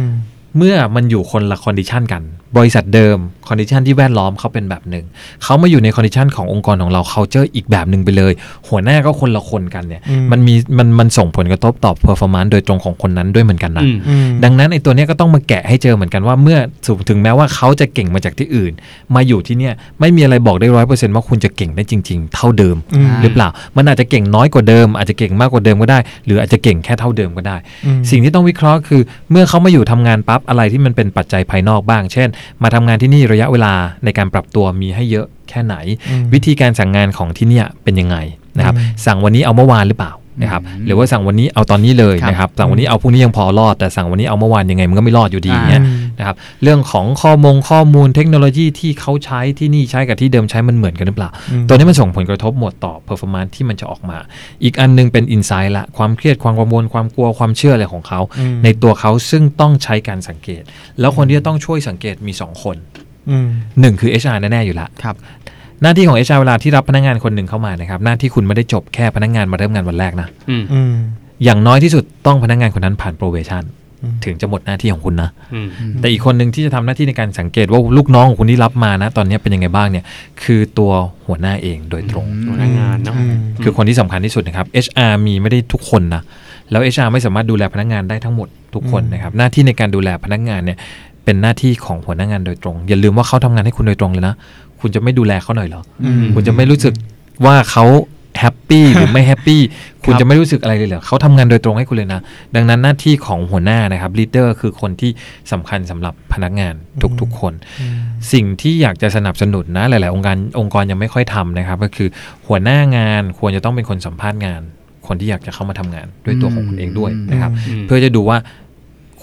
เมื่อมันอยู่คนละ condition กัน บริษัทเดิม condition ที่แวดล้อมเขาเป็นแบบหนึ่งเขามาอยู่ใน condition ขององค์กรของเรา c u เจอร์อีกแบบหนึ่งไปเลย หัวหน้าก็คนละคนกันเนี่ยอืมมันมีมันมันส่งผลกระทบต่อ performance โดยตรงของคนนั้นด้วยเหมือนกันนะอืมอืมดังนั้นไอ้ตัวเนี้ยก็ต้องมาแกะให้เจอเหมือนกันว่าเมื่อถึงถึงแม้ว่าเขาจะเก่งมาจากที่อื่น มาอยู่ที่เนี่ยไม่มีอะไรบอกได้ร้อยเปอร์เซ็นต์ว่าคุณจะเก่งได้จริง ๆ เท่าเดิมอืมหรือเปล่า มันอาจจะเก่งน้อยกว่าเดิม อาจจะเก่งมากกว่าเดิมก็ได้ หรืออาจจะเก่งแค่เท่าเดิมก็ได้อืมสิ่งที่ต้องวิเคราะห์คือ เมื่อเขามาอยู่ทำงานปั๊บอะไรที่มันเป็นปัจจัยภายนอกบ้าง เช่น มาทำงานที่นี่ระยะเวลาในการปรับตัวมีให้เยอะแค่ไหนอืมวิธีการสั่งงานของที่เนี่ยเป็นยังไงนะครับอืมสั่งวันนี้เอาเมื่อวานหรือเปล่านะครับอืมหรือว่าสั่งวันนี้เอาตอนนี้เลยครับนะครับสั่งวันนี้เอาพรุ่งนี้ยังพอรอดแต่สั่งวันนี้เอาเมื่อวานยังไงมันก็ไม่รอดอยู่ดีอย่างเงี้ยอืม นะครับเรื่องของข้อมงข้อมูลเทคโนโลยีที่เขาใช้ที่นี่ใช้กับที่เดิมใช้มันเหมือนกันหรือเปล่าอืมตัวนี้มันส่งผลกระทบหมดต่อ performance ที่มันจะออกมา อีกอันหนึงเป็น insight ละความเครียดความกังวลความกลัวความเชื่ออะไรของเขาอืมในตัวเขาซึ่งต้องใช้การสังเกต แล้วคนที่จะต้องช่วยสังเกตมี 2 คนอืม1คือ HR แน่ๆอยู่ละครับหน้าที่ของ HR เวลาที่รับพนักงานคนหนึ่งเข้ามานะครับหน้าที่คุณไม่ได้จบแค่พนักงานมาเริ่มงานวันแรกนะอืมอืมอย่างน้อยที่สุดต้องพนักงานคนนั้นผ่าน probation อืม ถึงจะหมดหน้าที่ของคุณนะอืมแต่อีกคนหนึ่งที่จะทำหน้าที่ในการสังเกตว่าลูกน้องของคุณที่รับมานะ ตอนนี้เป็นยังไงบ้างเนี่ย คือตัวหัวหน้าเองโดยตรงหัวหน้างานเนาะอืมคือคนที่สำคัญที่สุดนะครับ HR มีไม่ได้ทุกคนนะ แล้ว HR ไม่สามารถดูแลพนักงานได้ทั้งหมดทุกคนนะครับ หน้าที่ในการดูแลพนักงานเนี่ยเป็นหน้าที่ของหัวหน้างานโดยตรง อย่าลืมว่าเขาทำงานให้คุณโดยตรงเลยนะ คุณจะไม่ดูแลเขาหน่อยเหรออืมคุณจะไม่รู้สึกว่าเขา happy หรือไม่ happy คุณจะไม่รู้สึกอะไรเลยเหรอเขาทำงานโดยตรงให้คุณเลยนะ ดังนั้นหน้าที่ของหัวหน้านะครับ leader คือคนที่สำคัญสำหรับพนักงานทุกๆคน สิ่งที่อยากจะสนับสนุนนะหลาย ๆ องค์การองค์กรยังไม่ค่อยทำนะครับ ก็คือหัวหน้างานควรจะต้องเป็นคนสัมภาษณ์งาน คนที่อยากจะเข้ามาทำงานด้วยตัวของคุณเองด้วยนะครับอืมเพื่อจะดูว่า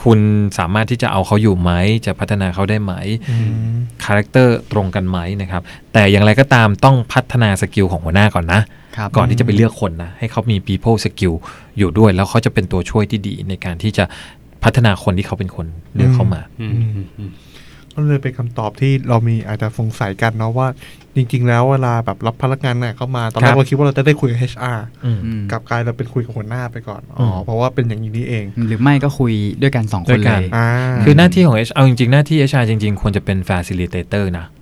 คุณสามารถที่จะเอาเขาอยู่ไหม จะพัฒนาเขาได้ไหมอืม character ตรงกันไหมนะครับ แต่อย่างไรก็ตามต้องพัฒนา skill ของหัวหน้าก่อนนะครับ ก่อนที่จะไปเลือกคนนะ ให้เขามี people skill อยู่ด้วย แล้วเขาจะเป็นตัวช่วยที่ดีในการที่จะพัฒนาคนที่เขาเป็นคนเลือกเข้ามาอืมอืมอืมก็เลยเป็นคำตอบที่เรามีอาจจะสงสัยกันเนาะว่าจริง ๆ แล้วเวลาแบบรับพนักงานเนี่ยเข้ามาตอนแรครักบเราคิดว่าเราจะได้คุยกับ HR อืมอืมกลับกลายเราเป็นคุยกับหัวหน้าไปก่อนอ๋ออมเพราะว่าเป็นอย่างนี้นี่เอง หรือไม่ก็คุยด้วยกันสองคด้วนยเลกันยอ่าคือหน้าที่ของ HR เอาจริงๆ หน้าที่ HR จริง ๆ ควรจะเป็น facilitator นะอืมอืม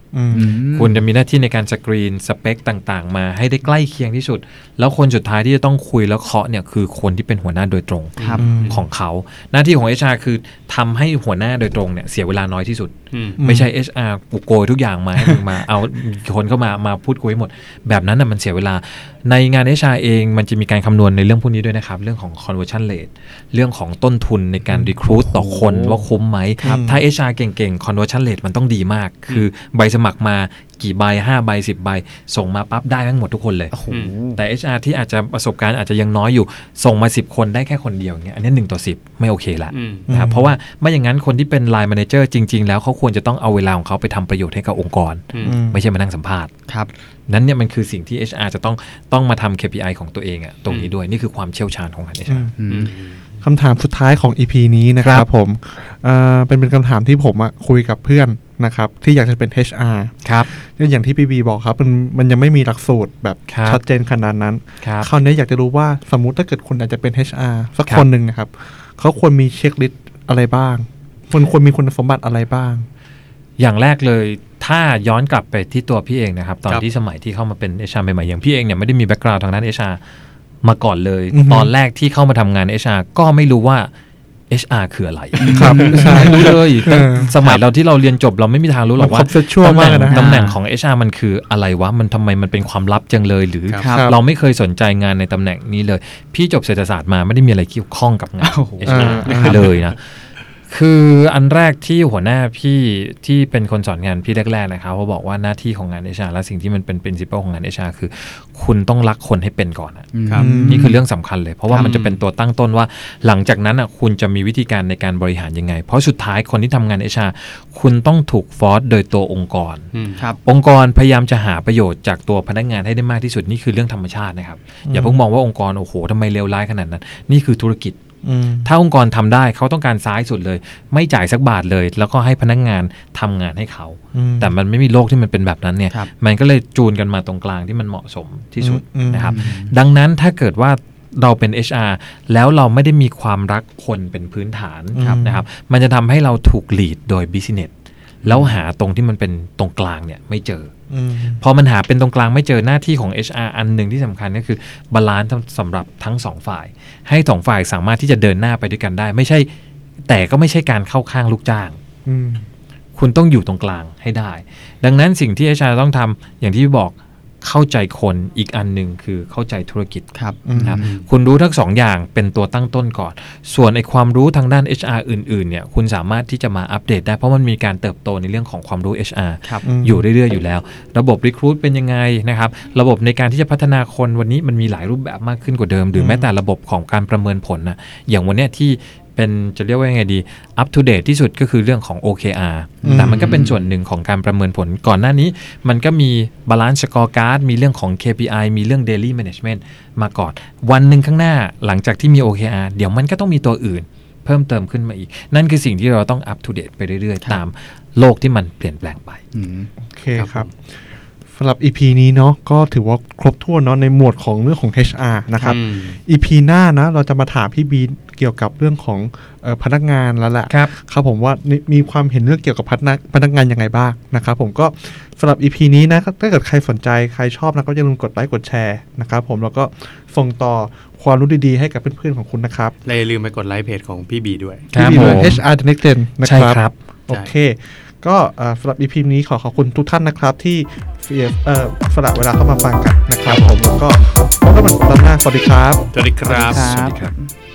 คุณจะมีหน้าที่ในการสกรีนสเปคต่าง ๆ มาให้ได้ใกล้เคียงที่สุด แล้วคนสุดท้ายที่จะต้องคุยแล้วเคาะเนี่ยคือคนที่เป็นหัวหน้าโดยตรงครับอืมของเขา หน้าที่ของ HR คือทำให้หัวหน้าโดยตรงเนี่ยเสียเวลาน้อยที่สุดอืมไม่ใช่ HR กูโกยทุกอย่างมาให้มึงมา เอาคนเข้ามามาพูดคุยให้หมด แบบนั้นน่ะมันเสียเวลา ในงาน HR เองมันจะมีการคำนวณในเรื่องพวกนี้ด้วยนะครับ เรื่องของ conversion rate เรื่องของต้นทุนในการ recruit ต่อคนว่าคุ้มไหมครับถ้า HR เก่งๆ conversion rate มันต้องดีมาก คือใบสมัครมากี่ใบ5ใบ10 ใบ ส่งมาปั๊บได้ทั้งหมดทุกคนเลยโอ้โหแต่ HR ที่อาจจะประสบการณ์อาจจะยังน้อยอยู่ ส่งมา 10 คนได้แค่คนเดียวอย่างเงี้ยอันนี้1ต่อ 10 ไม่โอเคละอืมนะครับเพราะว่าไม่อย่างนั้นคนที่เป็น Line Manager จริง ๆ แล้วเขาควรจะต้องเอาเวลาของเขาไปทำประโยชน์ให้กับองค์กรอืมอืมไม่ใช่มานั่งสัมภาษณ์ครับนั้นเนี่ยมันคือสิ่งที่ HR จะต้องต้องมาทำ KPI ของตัวเองอะตรงนี้ด้วยนี่คือความเชี่ยวชาญของงานอื HR มอือืมมคำถามสุดท้ายของ EP นี้นะคครัรับบผมเอ่อเป็นเป็นคำถามที่ผมอะคุยกับเพื่อน นะครับ ที่อยากจะเป็น HR ครับอย่างที่พี่บีบอกครับ มันมันยังไม่มีหลักสูตรแบบครับชัดเจนขนาดนั้นครับคราวนี้อยากจะรู้ว่าสมมุติถ้าเกิดคุณอยากจะเป็น HR สักครับคนหนึ่งนะครับเขาควรมีเช็คลิสต์อะไรบ้างคนควรมีคุณสมบัติอะไรบ้าง อย่างแรกเลยถ้าย้อนกลับไปที่ตัวพี่เองนะครับ ตอนครับที่สมัยที่เข้ามาเป็น HR ใหม่ๆอย่างพี่เองเนี่ยไม่ได้มีแบ็กกราวด์ทางด้าน HR มาก่อนเลยอือฮึตอนแรกที่เข้ามาทำงาน HR ก็ไม่รู้ว่า HR คืออะไรครับใช่ไม่รู้เลยเออสมัยเราที่เราเรียนจบเราไม่มีทางรู้หรอกมันว่า conceptual ตำแหน่งมากนะตำแหน่งของ HR มันคืออะไรวะ มันทำไมมันเป็นความลับจังเลยหรือครับเราไม่เคยสนใจงานในตำแหน่งนี้เลย พี่จบเศรษฐศาสตร์มาไม่ได้มีอะไรเกี่ยวข้องกับงานโอ้โห HR อ่าเลยนะ คืออันแรกที่หัวหน้าพี่ที่เป็นคนสอนงานพี่แรกๆนะครับเขาบอกว่าหน้าที่ของงาน HR และสิ่งที่มันเป็น principle ของงาน HR คือ คุณต้องรักคนให้เป็นก่อนอะครับอืมนี่คือเรื่องสำคัญเลย เพราะว่าครับมันจะเป็นตัวตั้งต้นว่า หลังจากนั้นอะคุณจะมีวิธีการในการบริหารยังไง เพราะสุดท้ายคนที่ทำงานเอชาคุณต้องถูกฟอร์สโดยตัวองค์กรอืมครับองค์กรพยายามจะหาประโยชน์จากตัวพนักงานให้ได้มากที่สุดนี่คือเรื่องธรรมชาตินะครับอย่าเพิ่งมองว่าองค์กรโอ้โหทำไมเลวร้ายขนาดนั้น นี่คือธุรกิจอืม ถ้าองค์กรทำได้เขาต้องการซ้ายสุดเลย ไม่จ่ายสักบาทเลย แล้วก็ให้พนักงานทำงานให้เขาอืมแต่มันไม่มีโลกที่มันเป็นแบบนั้นเนี่ยครับมันก็เลยจูนกันมาตรงกลางที่มันเหมาะสมที่สุดอืมนะครับ ดังนั้นถ้าเกิดว่าเราเป็น HR แล้วเราไม่ได้มีความรักคนเป็นพื้นฐานครับนะครับ มันจะทำให้เราถูก lead โดย business แล้วหาตรงที่มันเป็นตรงกลางเนี่ยไม่เจออืม พอมันหาเป็นตรงกลางไม่เจอหน้าที่ของ HR อันหนึ่งที่สำคัญก็คือbalance สำหรับทั้งสองฝ่าย ให้สองฝ่ายสามารถที่จะเดินหน้าไปด้วยกันได้ ไม่ใช่ แต่ก็ไม่ใช่การเข้าข้างลูกจ้างอืมคุณต้องอยู่ตรงกลางให้ได้ ดังนั้นสิ่งที่ HR ต้องทำอย่างที่พี่บอก เข้าใจคนอีกอันหนึ่งคือเข้าใจธุรกิจครับนะครับคุณรู้ทั้งสองอย่างเป็นตัวตั้งต้นก่อน ส่วนไอความรู้ทางด้าน HR อื่นๆเนี่ยคุณสามารถที่จะมาอัปเดตได้เพราะมันมีการเติบโตในเรื่องของความรู้ HR ครับอยู่เรื่อยๆอยู่แล้ว ระบบ Recruit เป็นยังไงนะครับระบบในการที่จะพัฒนาคนวันนี้มันมีหลายรูปแบบมากขึ้นกว่าเดิม หรือแม้แต่ระบบของการประเมินผลนะอย่างวันเนี้ยที่ เป็นจะเรียกว่ายังไงดี up to date ที่สุดก็คือเรื่องของ OKR อืมแต่มันก็เป็นส่วนหนึ่งของการประเมินผลก่อนหน้านี้ มันก็มี balance scorecard มีเรื่องของ KPI มีเรื่อง daily management มาก่อนวันหนึ่งข้างหน้าหลังจากที่มี OKR เดี๋ยวมันก็ต้องมีตัวอื่นเพิ่มเติมขึ้นมาอีก นั่นคือสิ่งที่เราต้อง up to date ไปเรื่อยครับๆตามโลกที่มันเปลี่ยนแปลงไปอืมโอเคครับสำหรับ EP นี้เนาะก็ถือว่าครบถ้วนเนาะในหมวดของเรื่องของ HR นะครับอืม EP หน้านะเราจะมาถามพี่บีเกี่ยวกับเรื่องของเออพนักงานแล้วแหละครับครับผมว่านี่มีความเห็นเรื่องเกี่ยวกับพนักพนักงานยังไงบ้างนะครับผมก็สำหรับ EP นี้นะถ้าเกิดใครสนใจใครชอบนะก็อย่าลืมกดไลค์กดแชร์นะครับผมแล้วก็ส่งต่อความรู้ดี ๆ ให้กับเพื่อนๆของคุณนะครับและอย่าลืมไปกดไลค์เพจของพี่บีด้วยครับที่มีเลยผม HR The Next Gen นะใช่ครับครับโอเค ก็เอ่อสำหรับ EP นี้ขอขอบคุณทุกท่านนะครับ ที่เสียเอ่อสละเวลาเข้ามาฟังกันนะครับผมแล้วก็พบกันใหม่สัปดาห์หน้าสวัสดีครับ สวัสดีครับครับ